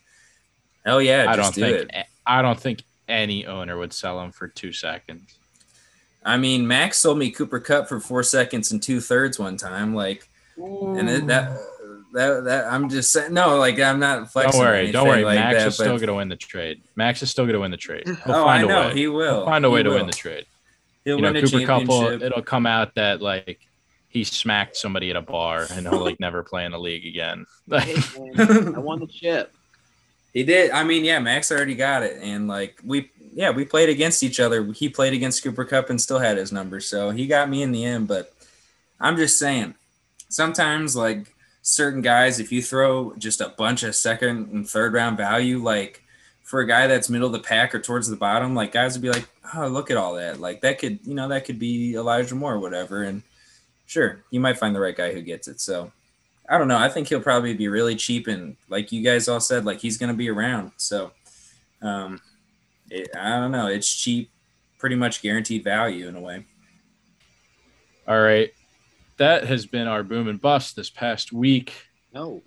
hell yeah, I don't do think it. I don't think any owner would sell him for two seconds. I mean, Max sold me Cooper Kupp for four seconds and two thirds one time. Like, and it, that. That, that I'm just saying no, like I'm not flexing. Don't worry, don't worry. like Max that, is still but- going to win the trade. Max is still going to win the trade. He'll Oh, find I a know way. he will. He'll find a way He to will. win the trade. He'll you know, win a Cooper Couple. championship. It'll come out that like he smacked somebody at a bar and he'll like never play in the league again. Hey, I won the chip. He did. I mean, yeah, Max already got it, and like we, yeah, we played against each other. He played against Cooper Kupp and still had his number, so he got me in the end. But I'm just saying, sometimes like certain guys, if you throw just a bunch of second and third round value, like for a guy that's middle of the pack or towards the bottom, like guys would be like, oh, look at all that. Like that could, you know, that could be Elijah Moore or whatever. And sure, you might find the right guy who gets it. So I don't know. I think he'll probably be really cheap, and like you guys all said, like he's going to be around. So, um, it, I don't know. It's cheap, pretty much guaranteed value in a way. All right. That has been our boom and bust this past week. No.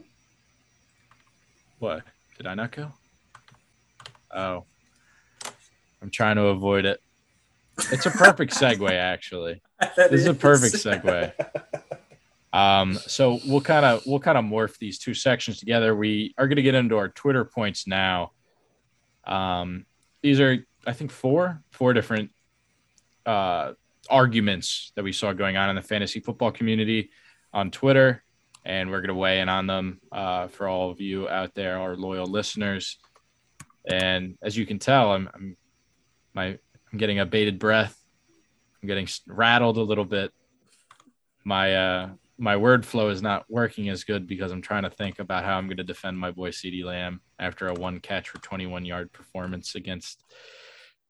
What? Did I not go? Oh. I'm trying to avoid it. It's a perfect segue, actually. This is a perfect segue. Um, so we'll kind of we'll kind of morph these two sections together. We are going to get into our Twitter points now. Um, these are I think four four different uh, arguments that we saw going on in the fantasy football community on Twitter, and we're going to weigh in on them uh, for all of you out there, our loyal listeners. And as you can tell, I'm, I'm my I'm getting a bated breath. I'm getting rattled a little bit. My uh, my word flow is not working as good because I'm trying to think about how I'm going to defend my boy CeeDee Lamb after a one catch for 21 yard performance against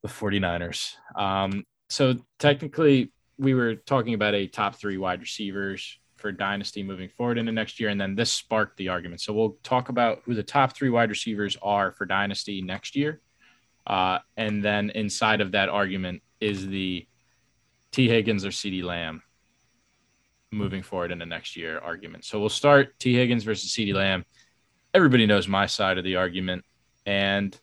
the 49ers. Um, so technically, we were talking about a top three wide receivers for dynasty moving forward into next year, and then this sparked the argument. So we'll talk about who the top three wide receivers are for dynasty next year, uh, and then inside of that argument is the T. Higgins or CeeDee Lamb moving forward into next year argument. So we'll start T. Higgins versus CeeDee Lamb. Everybody knows my side of the argument, and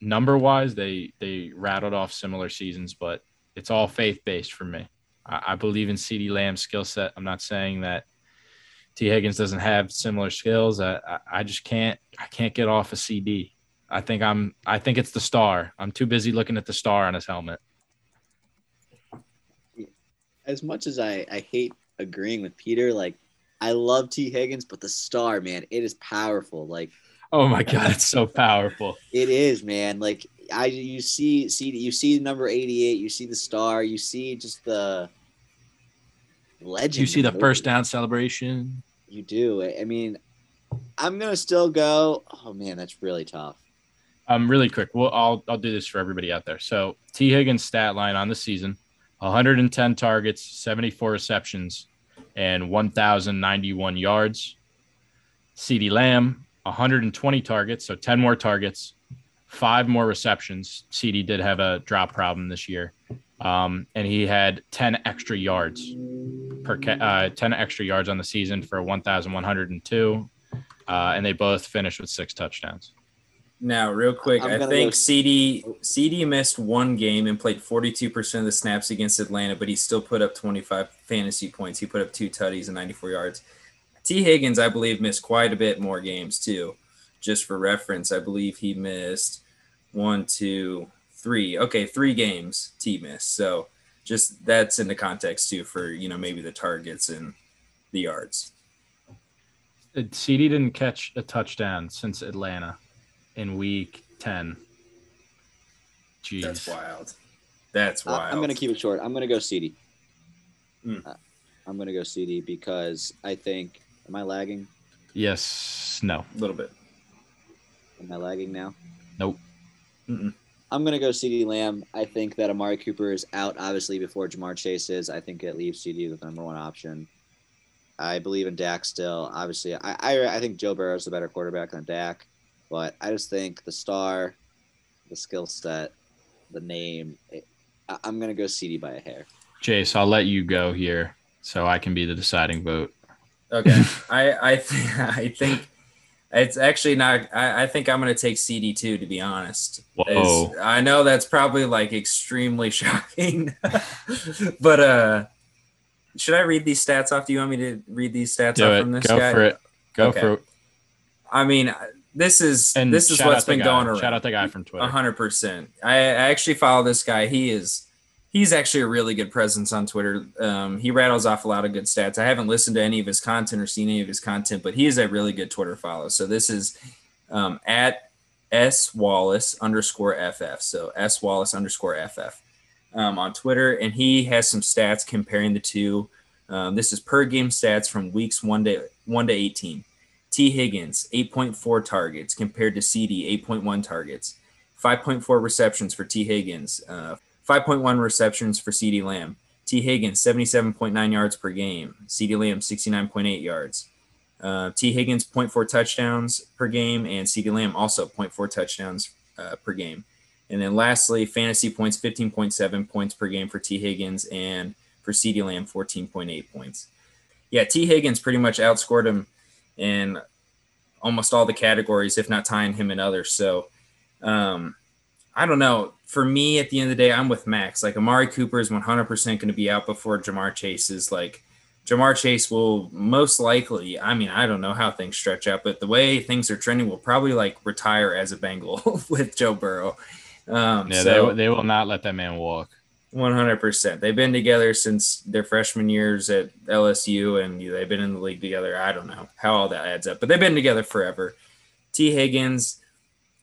number wise, they they rattled off similar seasons, but it's all faith based for me. I, I, believe in CeeDee Lamb's skill set. I'm not saying that T. Higgins doesn't have similar skills. I, I, I just can't I can't get off a CD. I think I'm I think it's the star. I'm too busy looking at the star on his helmet. As much as I, I hate agreeing with Peter, like I love T. Higgins, but the star, man, it is powerful. Like Oh my god, it's so powerful. It is, man. Like I you see see you see number 88, you see the star, you see just the legend. You see the first down celebration. You do. I mean, I'm going to still go, oh man, that's really tough. Um really quick. Well, I'll I'll do this for everybody out there. So, T Higgins stat line on the season, 110 targets, 74 receptions, and 1091 yards. CeeDee Lamb 120 targets, so 10 more targets, five more receptions. CeeDee did have a drop problem this year, um, and he had 10 extra yards per uh, 10 extra yards on the season for 1,102, uh, and they both finished with six touchdowns. Now, real quick, I think go- CD CeeDee missed one game and played 42% of the snaps against Atlanta, but he still put up 25 fantasy points. He put up two tutties and 94 yards. T Higgins, I believe, missed quite a bit more games too. Just for reference, I believe he missed one, two, three. Okay, three games T missed. So just that's in the context too for you know maybe the targets and the yards. Uh, CD didn't catch a touchdown since Atlanta in week 10. Jeez. That's wild. That's wild. I'm going to keep it short. I'm going to go CD. Mm. I'm going to go CD because I think Am I lagging? Yes. No. A little bit. Am I lagging now? Nope. Mm-mm. I'm gonna go CeeDee Lamb. I think that Amari Cooper is out obviously before Ja'Marr Chase is. I think it leaves CeeDee the number one option. I believe in Dak still. Obviously, I I, I think Joe Burrow is the better quarterback than Dak, but I just think the star, the skill set, the name. It, I, I'm gonna go CD by a hair. Chase, I'll let you go here so I can be the deciding vote. Okay, I I th- I think it's actually not. I, I think I'm going to take CD2 to be honest. Whoa! I know that's probably like extremely shocking, but uh, should I read these stats off? Do you want me to read these stats Do off it. from this Go guy? for it. Go okay. for it. I mean, this is and this is what's been going around. Shout out the guy from Twitter. hundred percent. I, I actually follow this guy. He is he's actually a really good presence on Twitter. Um, he rattles off a lot of good stats. I haven't listened to any of his content or seen any of his content, but he is a really good Twitter follow. So this is um, at S Wallace underscore FF. So S Wallace underscore FF um, on Twitter. And he has some stats comparing the two. Um, this is per game stats from weeks one to one to 18. Tee Higgins, 8.4 targets compared to CD, 8.1 targets. 5.4 receptions for T. Higgins, uh, 5.1 receptions for CeeDee Lamb. T. Higgins, 77.9 yards per game. CeeDee Lamb, 69.8 yards. Uh, Tee Higgins, 0.4 touchdowns per game, and CeeDee Lamb also 0.4 touchdowns uh, per game. And then lastly, fantasy points, 15.7 points per game for T. Higgins, and for CeeDee Lamb, 14.8 points. Yeah, T. Higgins pretty much outscored him in almost all the categories, if not tying him in others. So, um, I don't know. For me, at the end of the day, I'm with Max. Like Amari Cooper is 100% going to be out before Ja'Marr Chase is. Like Ja'Marr Chase will most likely. I mean, I don't know how things stretch out, but the way things are trending, will probably like retire as a Bengal with Joe Burrow. Um, yeah, so, they, they will not let that man walk. One hundred percent. They've been together since their freshman years at LSU, and they've been in the league together. I don't know how all that adds up, but they've been together forever. T. Higgins.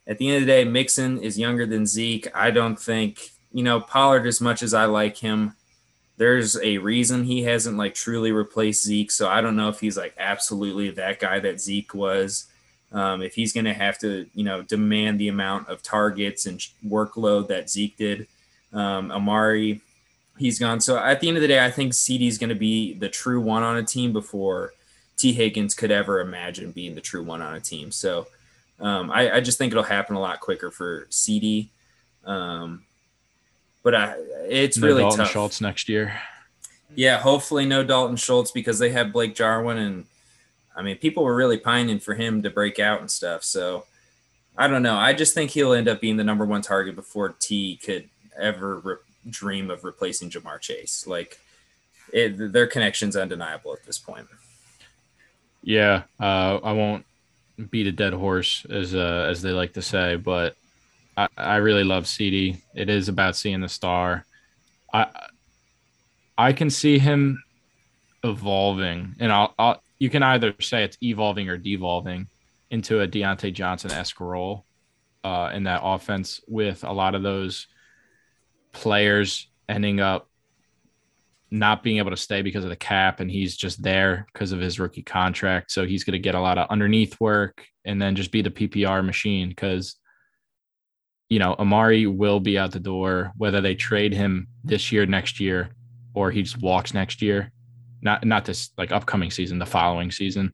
At the end of the day, Mixon is younger than Zeke. I don't think you know Pollard as much as I like him. There's a reason he hasn't like truly replaced Zeke, so I don't know if he's like absolutely that guy that Zeke was. Um, if he's going to have to, you know, demand the amount of targets and workload that Zeke did um, Amari, he's gone. So at the end of the day, I think CD is going to be the true one on a team before T. Higgins could ever imagine being the true one on a team. So um, I, I, just think it'll happen a lot quicker for CD. Um, but I, it's no really Dalton tough. Schultz next year. Yeah, hopefully no Dalton Schultz because they have Blake Jarwin, and I mean people were really pining for him to break out and stuff. So I don't know. I just think he'll end up being the number one target before T could ever re- dream of replacing Ja'Marr Chase. Like it, their connection's undeniable at this point. Yeah, uh, I won't beat a dead horse as uh, as they like to say, but I, I really love CD. It is about seeing the star. I I can see him evolving, and I'll, I'll you can either say it's evolving or devolving into a Diontae Johnson esque role uh, in that offense with a lot of those players ending up not being able to stay because of the cap and he's just there because of his rookie contract. So he's going to get a lot of underneath work and then just be the PPR machine cuz you know Amari will be out the door whether they trade him this year next year or he just walks next year. Not not this like upcoming season the following season.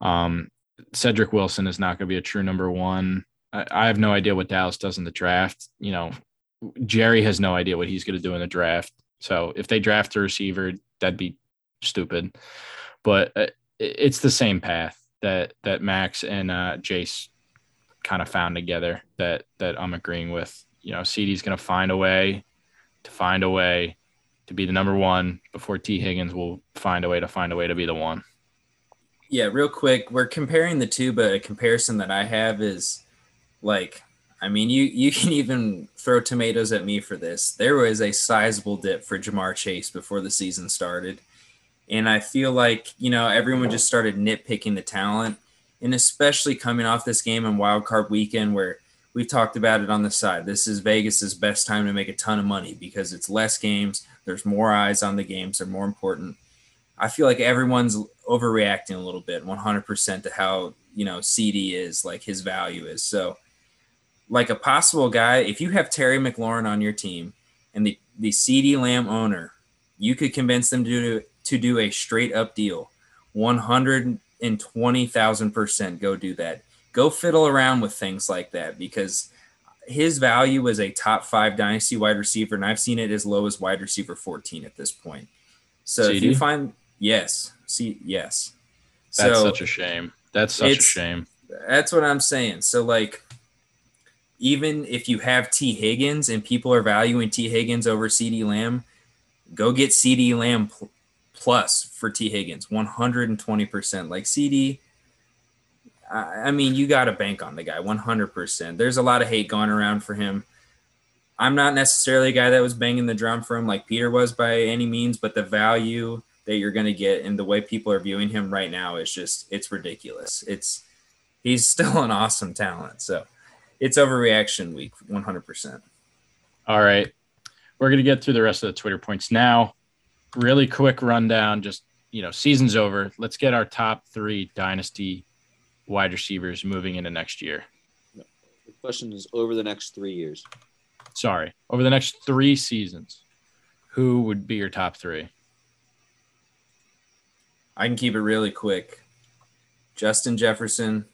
Um Cedric Wilson is not going to be a true number 1 I, I have no idea what Dallas does in the draft you know Jerry has no idea what he's going to do in the draft. So if they draft a receiver, that'd be stupid. But uh, it's the same path that that Max and uh, Jace kind of found together. That that I'm agreeing with. You know, CD's going to find a way to find a way to be the number one before T Higgins will find a way to find a way to be the one. Yeah, real quick, we're comparing the two, but a comparison that I have is like I mean, you you can even throw tomatoes at me for this. There was a sizable dip for Ja'Marr Chase before the season started. And I feel like, you know, everyone just started nitpicking the talent. And especially coming off this game on wild card weekend where we've talked about it on the side. This is Vegas's best time to make a ton of money because it's less games, there's more eyes on the games, they're more important. I feel like everyone's overreacting a little bit 100% to how, you know, CD is, like his value is. So like a possible guy, if you have Terry McLaurin on your team and the, the CeeDee Lamb owner, you could convince them to do, to do a straight up deal. 120,000% go do that. Go fiddle around with things like that because his value is a top five dynasty wide receiver, and I've seen it as low as wide receiver 14 at this point. So CD? if you find, yes, see, yes. That's so such a shame. That's such a shame. That's what I'm saying. So, like, even if you have T. Higgins and people are valuing T. Higgins over CeeDee Lamb, go get CeeDee Lamb pl- plus for T. Higgins, 120%. Like CD, I, I mean, you got to bank on the guy 100%. There's a lot of hate going around for him. I'm not necessarily a guy that was banging the drum for him like Peter was by any means, but the value that you're going to get and the way people are viewing him right now is just, it's ridiculous. It's, he's still an awesome talent. So, it's overreaction week 100% all right. We're going to get through the rest of the twitter points now. Really quick rundown just you know season's over. Let's get our top three dynasty wide receivers moving into next year. The question is over the next three years. Sorry over the next three seasons who would be your top three? I can keep it really quick. Justin jefferson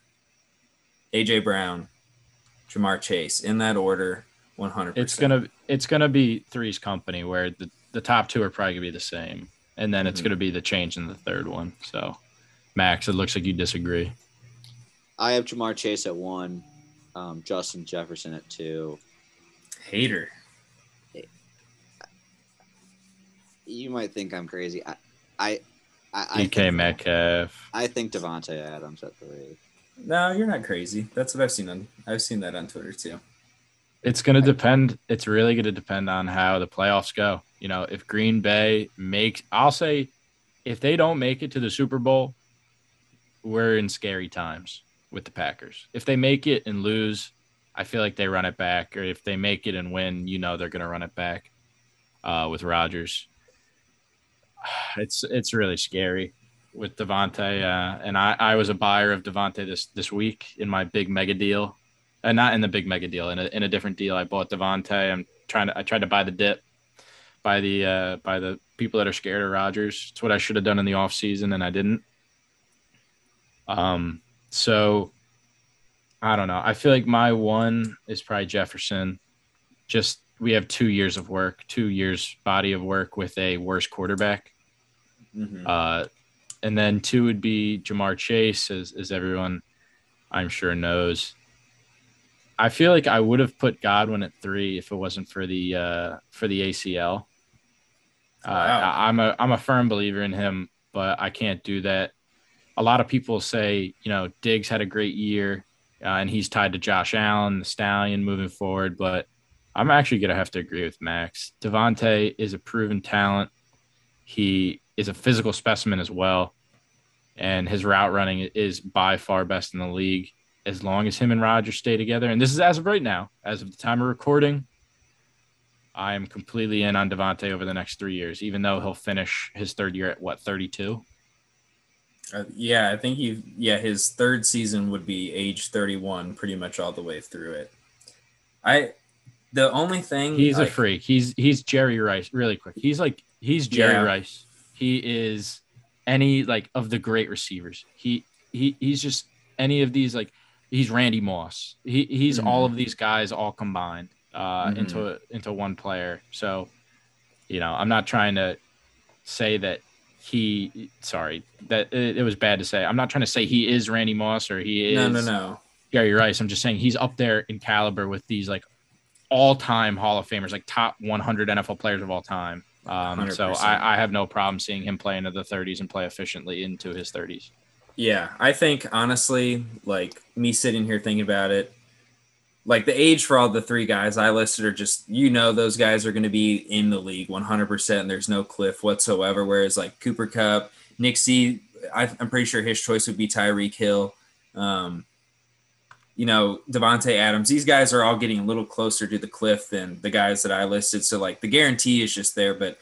aj brown Ja'Marr Chase in that order, 100. It's gonna it's gonna be Three's Company where the the top two are probably gonna be the same, and then it's mm-hmm. gonna be the change in the third one. So, Max, it looks like you disagree. I have Ja'Marr Chase at one, um, Justin Jefferson at two. Hater. You might think I'm crazy. I, I, I, DK think, Metcalf. I think Davante Adams at three. No, you're not crazy. That's what I've seen on. I've seen that on Twitter too. It's going to depend. It's really going to depend on how the playoffs go. You know, if Green Bay makes, I'll say, if they don't make it to the Super Bowl, we're in scary times with the Packers. If they make it and lose, I feel like they run it back. Or if they make it and win, you know they're going to run it back uh, with Rodgers. It's it's really scary with Davante, uh, and I, I was a buyer of Davante this this week in my big mega deal, uh, not in the big mega deal, in a in a different deal. I bought Davante. I'm trying to I tried to buy the dip, by the uh, by the people that are scared of Rodgers. It's what I should have done in the off season, and I didn't. Um, so I don't know. I feel like my one is probably Jefferson. Just we have two years of work, two years body of work with a worse quarterback. Mm-hmm. Uh, and then two would be Ja'Marr Chase, as, as everyone I'm sure knows. I feel like I would have put Godwin at three if it wasn't for the uh, for the ACL. Uh, wow. I'm a I'm a firm believer in him, but I can't do that. A lot of people say, you know, Diggs had a great year, uh, and he's tied to Josh Allen, the Stallion, moving forward. But I'm actually gonna have to agree with Max. Davante is a proven talent. He is a physical specimen as well, and his route running is by far best in the league. As long as him and Rodgers stay together, and this is as of right now, as of the time of recording, I am completely in on Davante over the next three years, even though he'll finish his third year at what 32. Uh, yeah, I think he. Yeah, his third season would be age 31, pretty much all the way through it. I. The only thing he's a freak. He's he's Jerry Rice. Really quick, he's like he's Jerry yeah. Rice. He is any like of the great receivers. He he he's just any of these like he's Randy Moss. He he's mm-hmm. all of these guys all combined uh, mm-hmm. into into one player. So, you know, I'm not trying to say that he sorry that it, it, was bad to say. I'm not trying to say he is Randy Moss or he is no no no Gary Rice. I'm just saying he's up there in caliber with these like all time Hall of Famers, like top 100 NFL players of all time. Um, so I, I have no problem seeing him play into the 30s and play efficiently into his 30s. Yeah, I think honestly, like me sitting here thinking about it, like the age for all the three guys I listed are just you know those guys are going to be in the league 100%. And there's no cliff whatsoever. Whereas like Cooper Kupp, Nixie, I, am pretty sure his choice would be Tyreek Hill. Um, you know, Davante Adams, these guys are all getting a little closer to the cliff than the guys that I listed. So like the guarantee is just there. But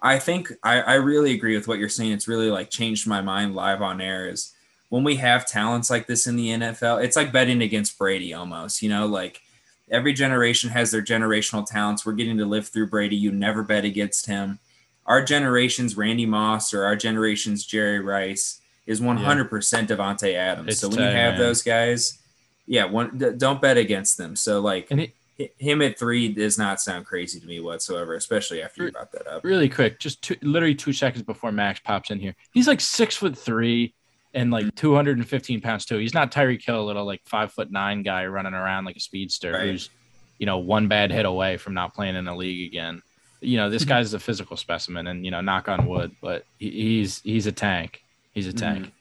I think I, I really agree with what you're saying. It's really like changed my mind live on air is when we have talents like this in the NFL, it's like betting against Brady almost, you know, like every generation has their generational talents. We're getting to live through Brady. You never bet against him. Our generation's Randy Moss or our generation's Jerry Rice is 100% yeah. Davante Adams. It's so when you have man. those guys, yeah, one don't bet against them. So like it, him at three does not sound crazy to me whatsoever, especially after you brought that up. Really quick, just two, literally two seconds before Max pops in here. He's like six foot three and like mm-hmm. 215 pounds too. He's not Tyreek Hill, a little like five foot nine guy running around like a speedster right. who's, you know, one bad hit away from not playing in the league again. You know, this mm-hmm. guy's a physical specimen, and you know, knock on wood, but he's he's a tank. He's a tank. Mm-hmm.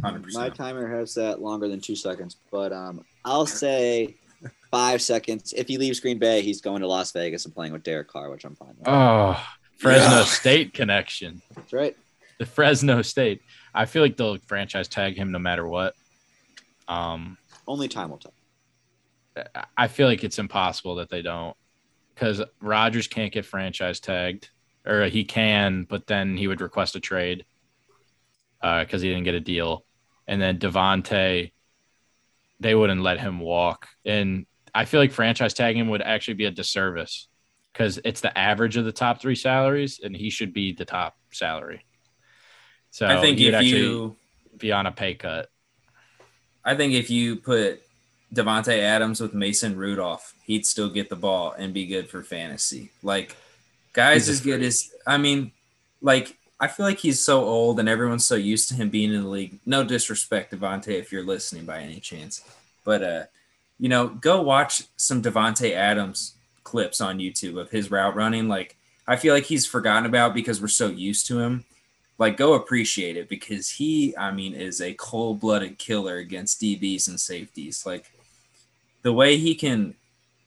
100%. My timer has that longer than two seconds, but um, I'll say five seconds. If he leaves Green Bay, he's going to Las Vegas and playing with Derek Carr, which I'm fine with. Oh, Fresno yeah. State connection. That's right. The Fresno State. I feel like they'll franchise tag him no matter what. Um, Only time will tell. I feel like it's impossible that they don't, because Rodgers can't get franchise tagged, or he can, but then he would request a trade because uh, he didn't get a deal and then Davante, they wouldn't let him walk. And I feel like franchise tagging would actually be a disservice because it's the average of the top three salaries, and he should be the top salary. So I think if you be on a pay cut. I think if you put Davante Adams with Mason Rudolph, he'd still get the ball and be good for fantasy. Like guys as good as I mean, like I feel like he's so old and everyone's so used to him being in the league. No disrespect, Davante, if you're listening by any chance. But uh, you know, go watch some Davante Adams clips on YouTube of his route running. Like I feel like he's forgotten about because we're so used to him. Like go appreciate it because he, I mean, is a cold-blooded killer against DBs and safeties. Like the way he can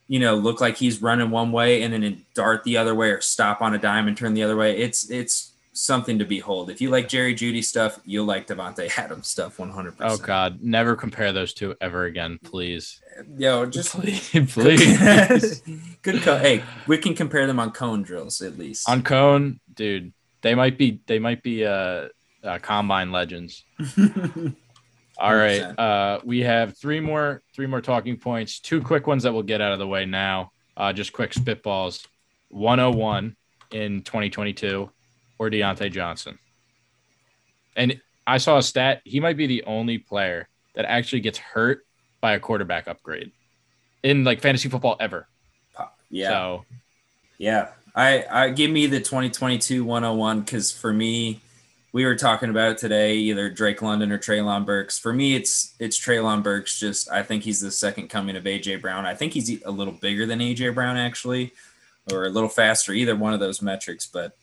you know, look like he's running one way and then dart the other way or stop on a dime and turn the other way. It's it's something to behold. If you like Jerry Jeudy stuff, you'll like Davante Adams stuff 100%. Oh God, never compare those two ever again, please. Yo, just please, please. Good. Co- hey, we can compare them on cone drills at least. On cone, dude, they might be they might be uh, uh combine legends. All right, uh, we have three more three more talking points. Two quick ones that we'll get out of the way now. Uh, just quick spitballs. 101 in 2022 or Diontae Johnson. And I saw a stat. He might be the only player that actually gets hurt by a quarterback upgrade in like fantasy football ever. Yeah. So, yeah. I, I give me the 2022 101 because for me, we were talking about it today, either Drake London or Treylon Burks. For me, it's it's Treylon Burks. Just I think he's the second coming of AJ Brown. I think he's a little bigger than AJ Brown actually, or a little faster. Either one of those metrics, but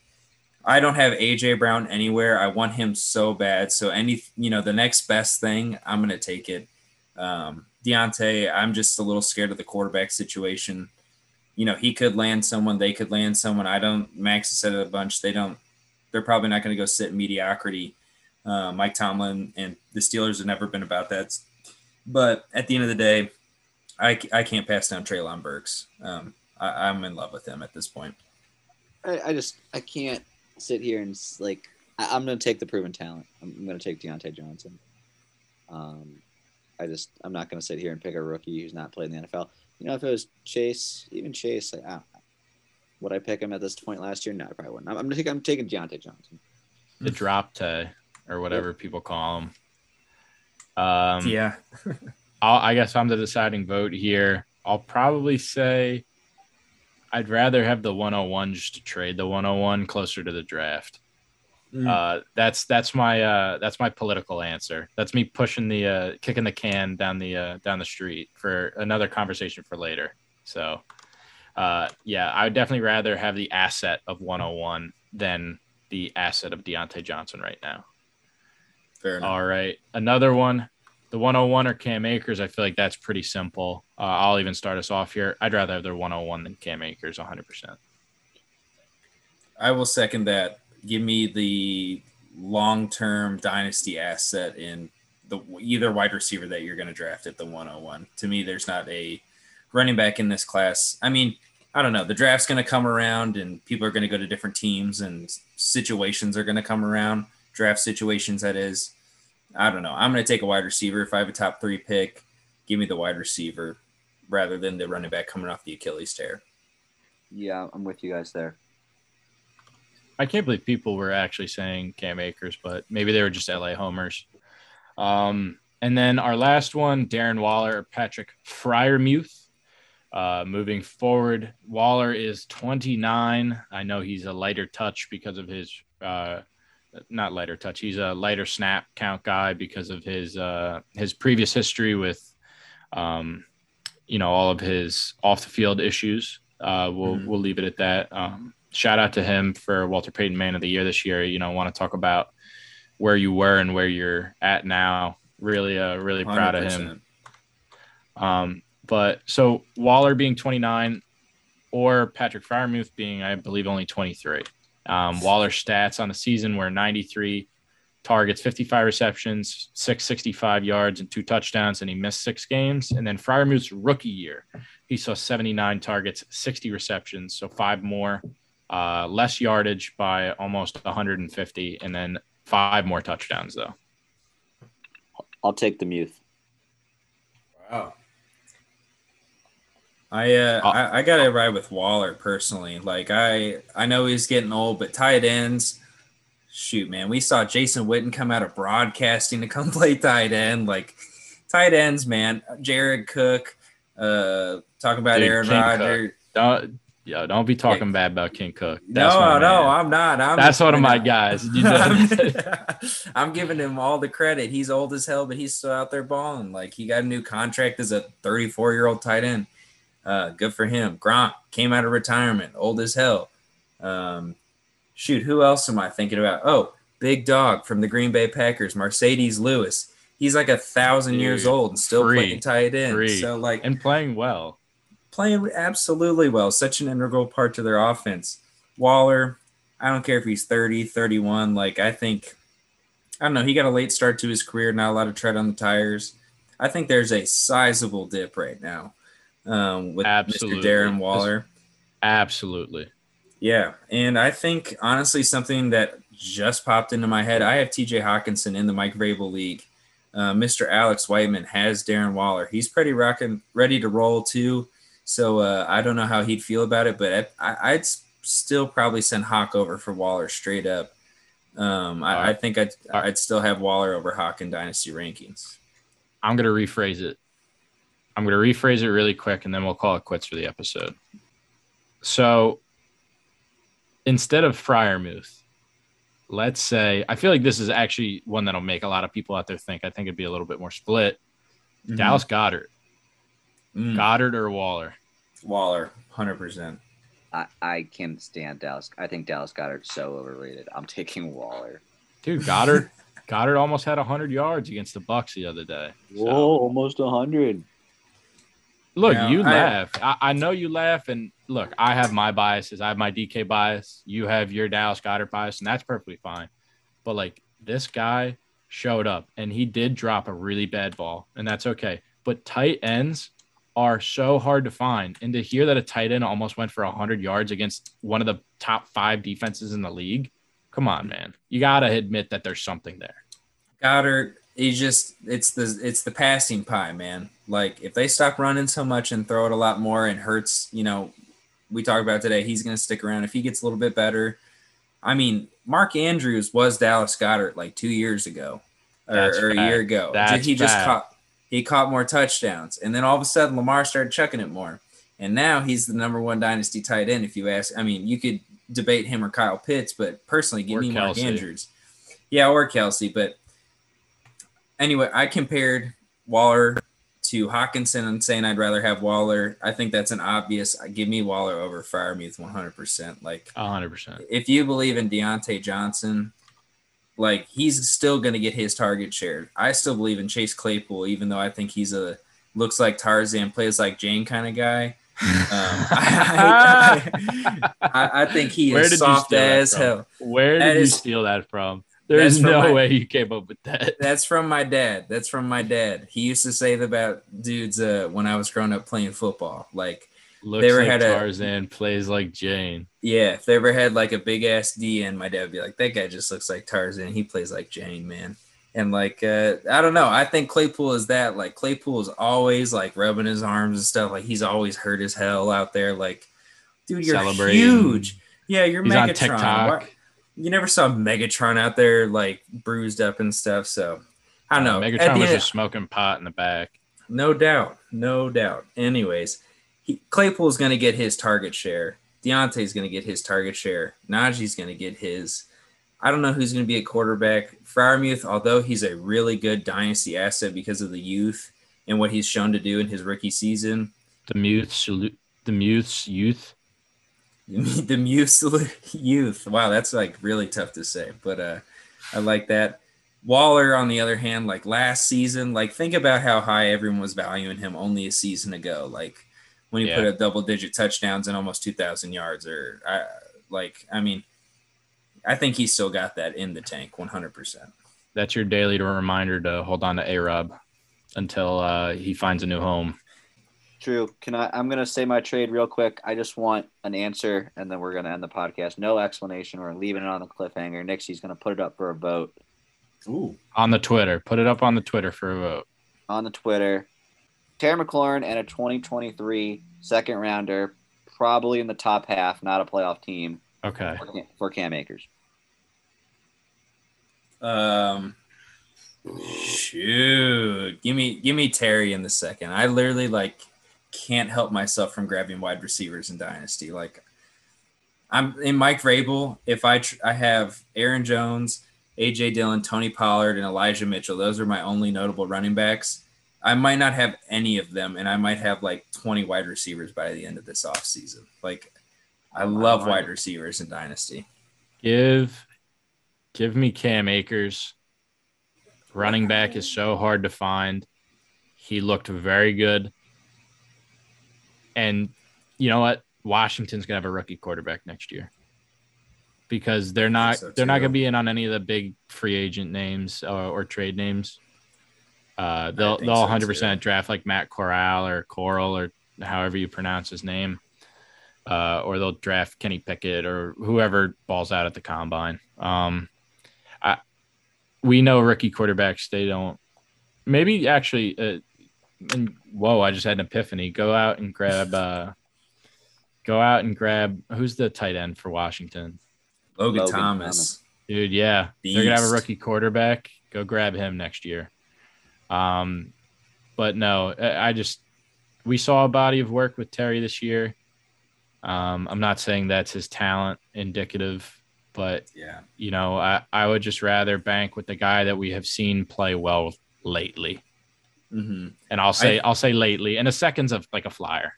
I don't have AJ Brown anywhere. I want him so bad. So any, you know, the next best thing, I'm gonna take it. Um, Diontae, I'm just a little scared of the quarterback situation. You know, he could land someone, they could land someone. I don't. Max has said it a bunch. They don't. They're probably not going to go sit in mediocrity. Uh, Mike Tomlin and the Steelers have never been about that. But at the end of the day, I, I can't pass down Treylon Burks. Um, I, I'm in love with him at this point. I, I just I can't sit here and like I, am going to take the proven talent. I'm, I'm going to take Diontae Johnson. Um, I just I'm not going to sit here and pick a rookie who's not played in the NFL. You know, if it was Chase, even Chase, like, I, would I pick him at this point last year? No, I probably wouldn't. I'm, I'm, take, I'm taking Diontae Johnson. The drop to or whatever yep. people call him. Um, yeah. i guess I'm the deciding vote here. I'll probably say I'd rather have the 101 just to trade the 101 closer to the draft. Mm. Uh, that's that's my uh, that's my political answer. That's me pushing the uh, kicking the can down the uh, down the street for another conversation for later. So, uh, yeah, I would definitely rather have the asset of 101 than the asset of Diontae Johnson right now. Fair enough. All right, another one the 101 or Cam Akers, I feel like that's pretty simple. Uh, I'll even start us off here. I'd rather have their 101 than Cam Akers 100%. I will second that. Give me the long term dynasty asset in the either wide receiver that you're going to draft at the 101. To me, there's not a running back in this class. I mean, I don't know. The draft's going to come around and people are going to go to different teams and situations are going to come around. Draft situations, that is. I don't know. I'm going to take a wide receiver. If I have a top three pick, give me the wide receiver rather than the running back coming off the Achilles tear. Yeah, I'm with you guys there. I can't believe people were actually saying Cam Akers, but maybe they were just LA homers. Um, and then our last one, Darren Waller, or Patrick Freiermuth. Uh, moving forward, Waller is 29. I know he's a lighter touch because of his uh, not lighter touch. He's a lighter snap count guy because of his uh, his previous history with, um, you know, all of his off the field issues. Uh, we'll mm-hmm. we'll leave it at that. Um, shout out to him for Walter Payton Man of the Year this year. You know, want to talk about where you were and where you're at now. Really, uh, really proud 100%. of him. Um, but so Waller being 29 or Patrick Freiermuth being, I believe, only 23. Um, Waller's stats on the season were 93 targets, 55 receptions, 665 yards, and two touchdowns, and he missed six games. And then Freiermuth's rookie year, he saw 79 targets, 60 receptions, so five more, uh, less yardage by almost 150, and then five more touchdowns, though. I'll take the Muth. Wow. I uh, uh, I, I gotta ride with Waller personally. Like I I know he's getting old, but tight ends, shoot, man, we saw Jason Witten come out of broadcasting to come play tight end. Like tight ends, man. Jared Cook, uh, talk about Dude, Aaron Rodgers. Don't yeah, don't be talking yeah. bad about King Cook. That's no, no, I'm not. I'm That's one of my guys. I'm giving him all the credit. He's old as hell, but he's still out there balling. Like he got a new contract as a 34 year old tight end. Uh, good for him. Gronk came out of retirement, old as hell. Um, shoot, who else am I thinking about? Oh, big dog from the Green Bay Packers, Marcedes Lewis. He's like a thousand Dude, years old and still free, playing tight end. Free. So like and playing well. playing absolutely well, such an integral part to their offense. Waller, I don't care if he's 30, 31. Like, I think, I don't know, he got a late start to his career, not a lot of tread on the tires. I think there's a sizable dip right now um, with Absolutely. Mr. Darren Waller. Absolutely. Yeah. And I think, honestly, something that just popped into my head I have TJ Hockenson in the Mike Vrabel League. Uh, Mr. Alex Whiteman has Darren Waller. He's pretty rocking, ready to roll too. So uh, I don't know how he'd feel about it, but I, would still probably send Hawk over for Waller straight up. Um, I, I, think I'd, I'd still have Waller over Hawk in dynasty rankings. I'm going to rephrase it. I'm going to rephrase it really quick and then we'll call it quits for the episode. So instead of Freiermuth, let's say I feel like this is actually one that'll make a lot of people out there think. I think it'd be a little bit more split. Mm-hmm. Dallas Goedert. mm. Goedert or Waller? Waller, hundred percent. I, I can't stand Dallas. I think Dallas Goedert's so overrated. I'm taking Waller. Dude, Goedert. Goedert almost had hundred yards against the Bucs the other day. So. Whoa, almost hundred. Look, you, you laugh. I, I, know you laugh, and look, I have my biases. I have my DK bias. You have your Dallas Goedert bias, and that's perfectly fine. But like this guy showed up, and he did drop a really bad ball, and that's okay. But tight ends are so hard to find, and to hear that a tight end almost went for hundred yards against one of the top five defenses in the league, come on, man, you gotta admit that there's something there. Goedert, he's just it's the it's the passing pie, man. Like if they stop running so much and throw it a lot more and Hurts, you know, we talked about today, he's gonna stick around. If he gets a little bit better, I mean, Mark Andrews was Dallas Goedert like two years ago or, or a year ago. That's he just bad. caught he caught more touchdowns, and then all of a sudden Lamar started chucking it more, and now he's the number one dynasty tight end. If you ask, I mean, you could debate him or Kyle Pitts, but personally, give or me Kelce. Mark Andrews. Yeah, or Kelce, but anyway, I compared Waller to Hockenson and saying I'd rather have Waller. I think that's an obvious. Give me Waller over Freiermuth 100%. Like 100%. If you believe in Diontae Johnson, like he's still going to get his target share. I still believe in Chase Claypool, even though I think he's a looks like Tarzan, plays like Jane kind of guy. Um, I, I, I, I, think he is soft as hell. Where did that you is, steal that from? There's no my, way you came up with that. That's from my dad. That's from my dad. He used to say that about dudes uh, when I was growing up playing football. Like Looks they ever like had Tarzan, a, plays like Jane. Yeah, if they ever had like a big ass D and my dad would be like, that guy just looks like Tarzan. He plays like Jane, man. And like, uh, I don't know. I think Claypool is that. Like, Claypool is always like rubbing his arms and stuff. Like, he's always hurt as hell out there. Like, dude, you're huge. Yeah, you're he's Megatron. On TikTok. Why, you never saw Megatron out there like bruised up and stuff. So I don't know. Megatron was end, just smoking pot in the back. No doubt, no doubt. Anyways, he, Claypool's going to get his target share. Diontae's going to get his target share. Najee's going to get his. I don't know who's going to be a quarterback. Freiermuth, although he's a really good dynasty asset because of the youth and what he's shown to do in his rookie season. The Muth's, the Muth's youth the Muse youth. Wow, that's like really tough to say, but uh, I like that. Waller, on the other hand, like last season, like think about how high everyone was valuing him only a season ago. Like when he yeah. put up double digit touchdowns and almost 2,000 yards, or uh, like, I mean, I think he still got that in the tank 100%. That's your daily reminder to hold on to A Rob until uh, he finds a new home. True. Can I? I'm gonna say my trade real quick. I just want an answer, and then we're gonna end the podcast. No explanation. We're leaving it on the cliffhanger. Nixie's gonna put it up for a vote. Ooh. On the Twitter. Put it up on the Twitter for a vote. On the Twitter. Terry McLaurin and a 2023 second rounder, probably in the top half, not a playoff team. Okay. For, for Cam Akers. Um. Shoot, give me give me Terry in the second. I literally like can't help myself from grabbing wide receivers in Dynasty. Like I'm in Mike Vrabel. If I tr- I have Aaron Jones, AJ Dillon, Tony Pollard, and Elijah Mitchell. Those are my only notable running backs. I might not have any of them, and I might have like 20 wide receivers by the end of this offseason. Like I love wide receivers in Dynasty. Give give me Cam Akers. Running back is so hard to find. He looked very good and you know what? Washington's gonna have a rookie quarterback next year because they're not so, they're not gonna be in on any of the big free agent names or, or trade names. Uh, they'll they'll so, 100 percent draft like Matt Corral or Coral or however you pronounce his name, uh, or they'll draft Kenny Pickett or whoever balls out at the combine. Um, I we know rookie quarterbacks they don't maybe actually uh, and whoa i just had an epiphany go out and grab uh go out and grab who's the tight end for washington Logan, Logan Thomas. Thomas. dude yeah they're gonna have a rookie quarterback go grab him next year um but no i I just we saw a body of work with terry this year um i'm not saying that's his talent indicative but Yeah. you know, I, I would just rather bank with the guy that we have seen play well lately. Hmm And I'll say I- will say lately, and a second's of like a flyer.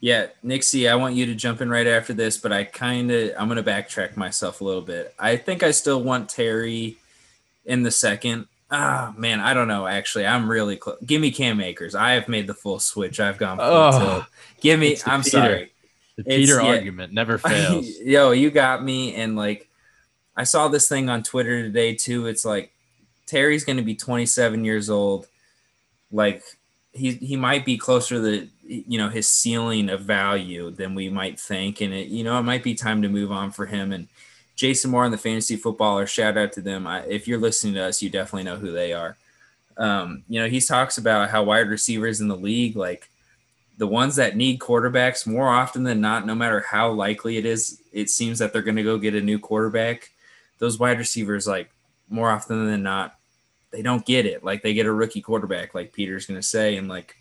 Yeah, Nixie, I want you to jump in right after this, but I kind of I'm going to backtrack myself a little bit. I think I still want Terry in the second. Ah, man, I don't know. Actually, I'm really close. Give me Cam Akers. I have made the full switch. I've gone full Oh. Give me. I'm Peter. sorry. The It's- Peter yeah. argument never fails. Yo, you got me. And like, I saw this thing on Twitter today too. It's like Terry's going to be 27 years old. Like he he might be closer to the you know his ceiling of value than we might think, and it you know it might be time to move on for him. And Jason Moore and the Fantasy Footballer, shout out to them. I, if you're listening to us, you definitely know who they are. Um, you know, he talks about how wide receivers in the league, like the ones that need quarterbacks more often than not, no matter how likely it is, it seems that they're going to go get a new quarterback. Those wide receivers, like more often than not, they don't get it. Like they get a rookie quarterback, like Peter's going to say, and like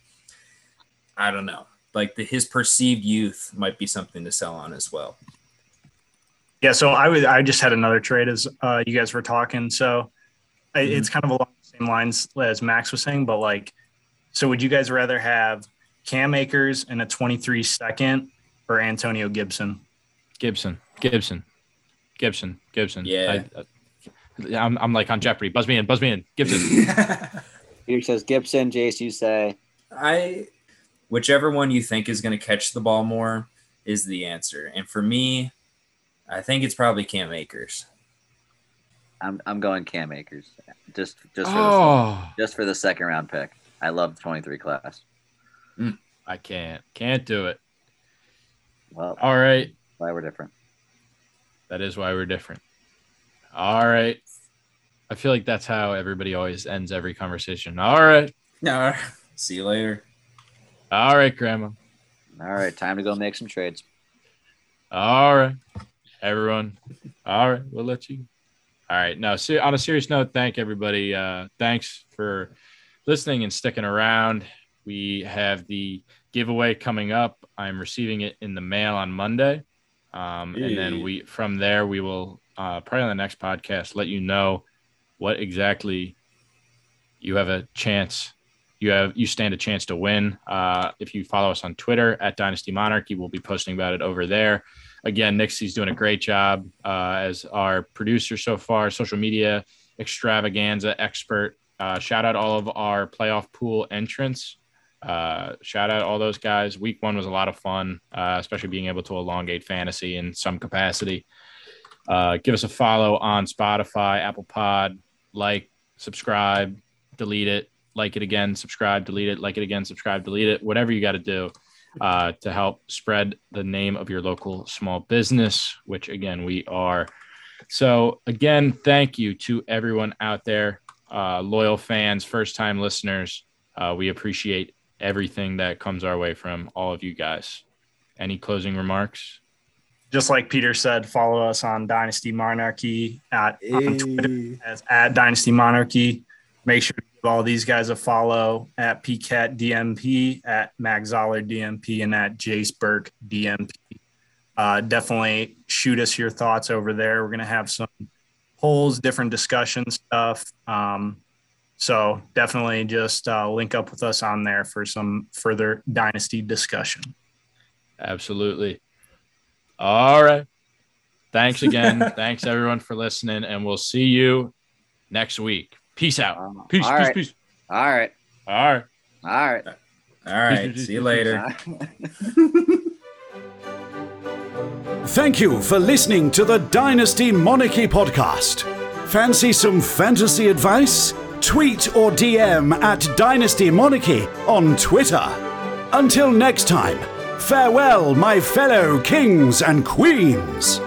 I don't know, like the, his perceived youth might be something to sell on as well. Yeah, so I would I just had another trade as uh, you guys were talking. So I, it's kind of along the same lines as Max was saying, but like, so would you guys rather have Cam Akers in a 23 second or Antonio Gibson? Gibson, Gibson, Gibson, Gibson. Yeah. I, am I'm like on Jeopardy. Buzz me in, buzz me in. Gibson. Peter says Gibson. Jace, you say I whichever one you think is going to catch the ball more is the answer. And for me, I think it's probably Cam Akers. I'm I'm going Cam Akers. Just just for the, oh, just for the second round pick. I love the 23 class. Mm. I can't, can't do it. Well, All right. why we're different. That is why we're different. All right. I feel like that's how everybody always ends every conversation. All right. No, see you later. All right, Grandma. All right, time to go make some trades. All right, everyone. All right, we'll let you. All right. Now, se- on a serious note, thank everybody. Uh, thanks for listening and sticking around. We have the giveaway coming up. I'm receiving it in the mail on Monday, um, and then we from there we will uh, probably on the next podcast let you know what exactly you have a chance. You have you stand a chance to win. Uh, if you follow us on Twitter at Dynasty Monarchy, we'll be posting about it over there again, Nixie's doing a great job uh, as our producer so far, social media extravaganza expert. Uh, shout out all of our playoff pool entrants. Uh, shout out all those guys. Week one was a lot of fun, uh, especially being able to elongate fantasy in some capacity. Uh, give us a follow on Spotify, Apple Pod, like, subscribe, delete it, like it again, subscribe, delete it, like it again, subscribe, delete it, whatever you got to do uh, to help spread the name of your local small business, which again, we are. So, again, thank you to everyone out there, uh, loyal fans, first time listeners. Uh, we appreciate everything that comes our way from all of you guys. Any closing remarks? Just like Peter said, follow us on Dynasty Monarchy at on Twitter as at Dynasty Monarchy. Make sure to give all these guys a follow at PCAT DMP, at Max Zaller DMP, and at Jace Burke DMP. Uh, definitely shoot us your thoughts over there. We're going to have some polls, different discussion stuff. Um, so definitely just uh, link up with us on there for some further Dynasty discussion. Absolutely. All right. Thanks again. Thanks everyone for listening, and we'll see you next week. Peace out. Um, Peace, all peace, right. peace. All right. All right. All right. All right. See you later. Thank you for listening to the Dynasty Monarchy podcast. Fancy some fantasy advice? Tweet or DM at Dynasty Monarchy on Twitter. Until next time, farewell, my fellow kings and queens.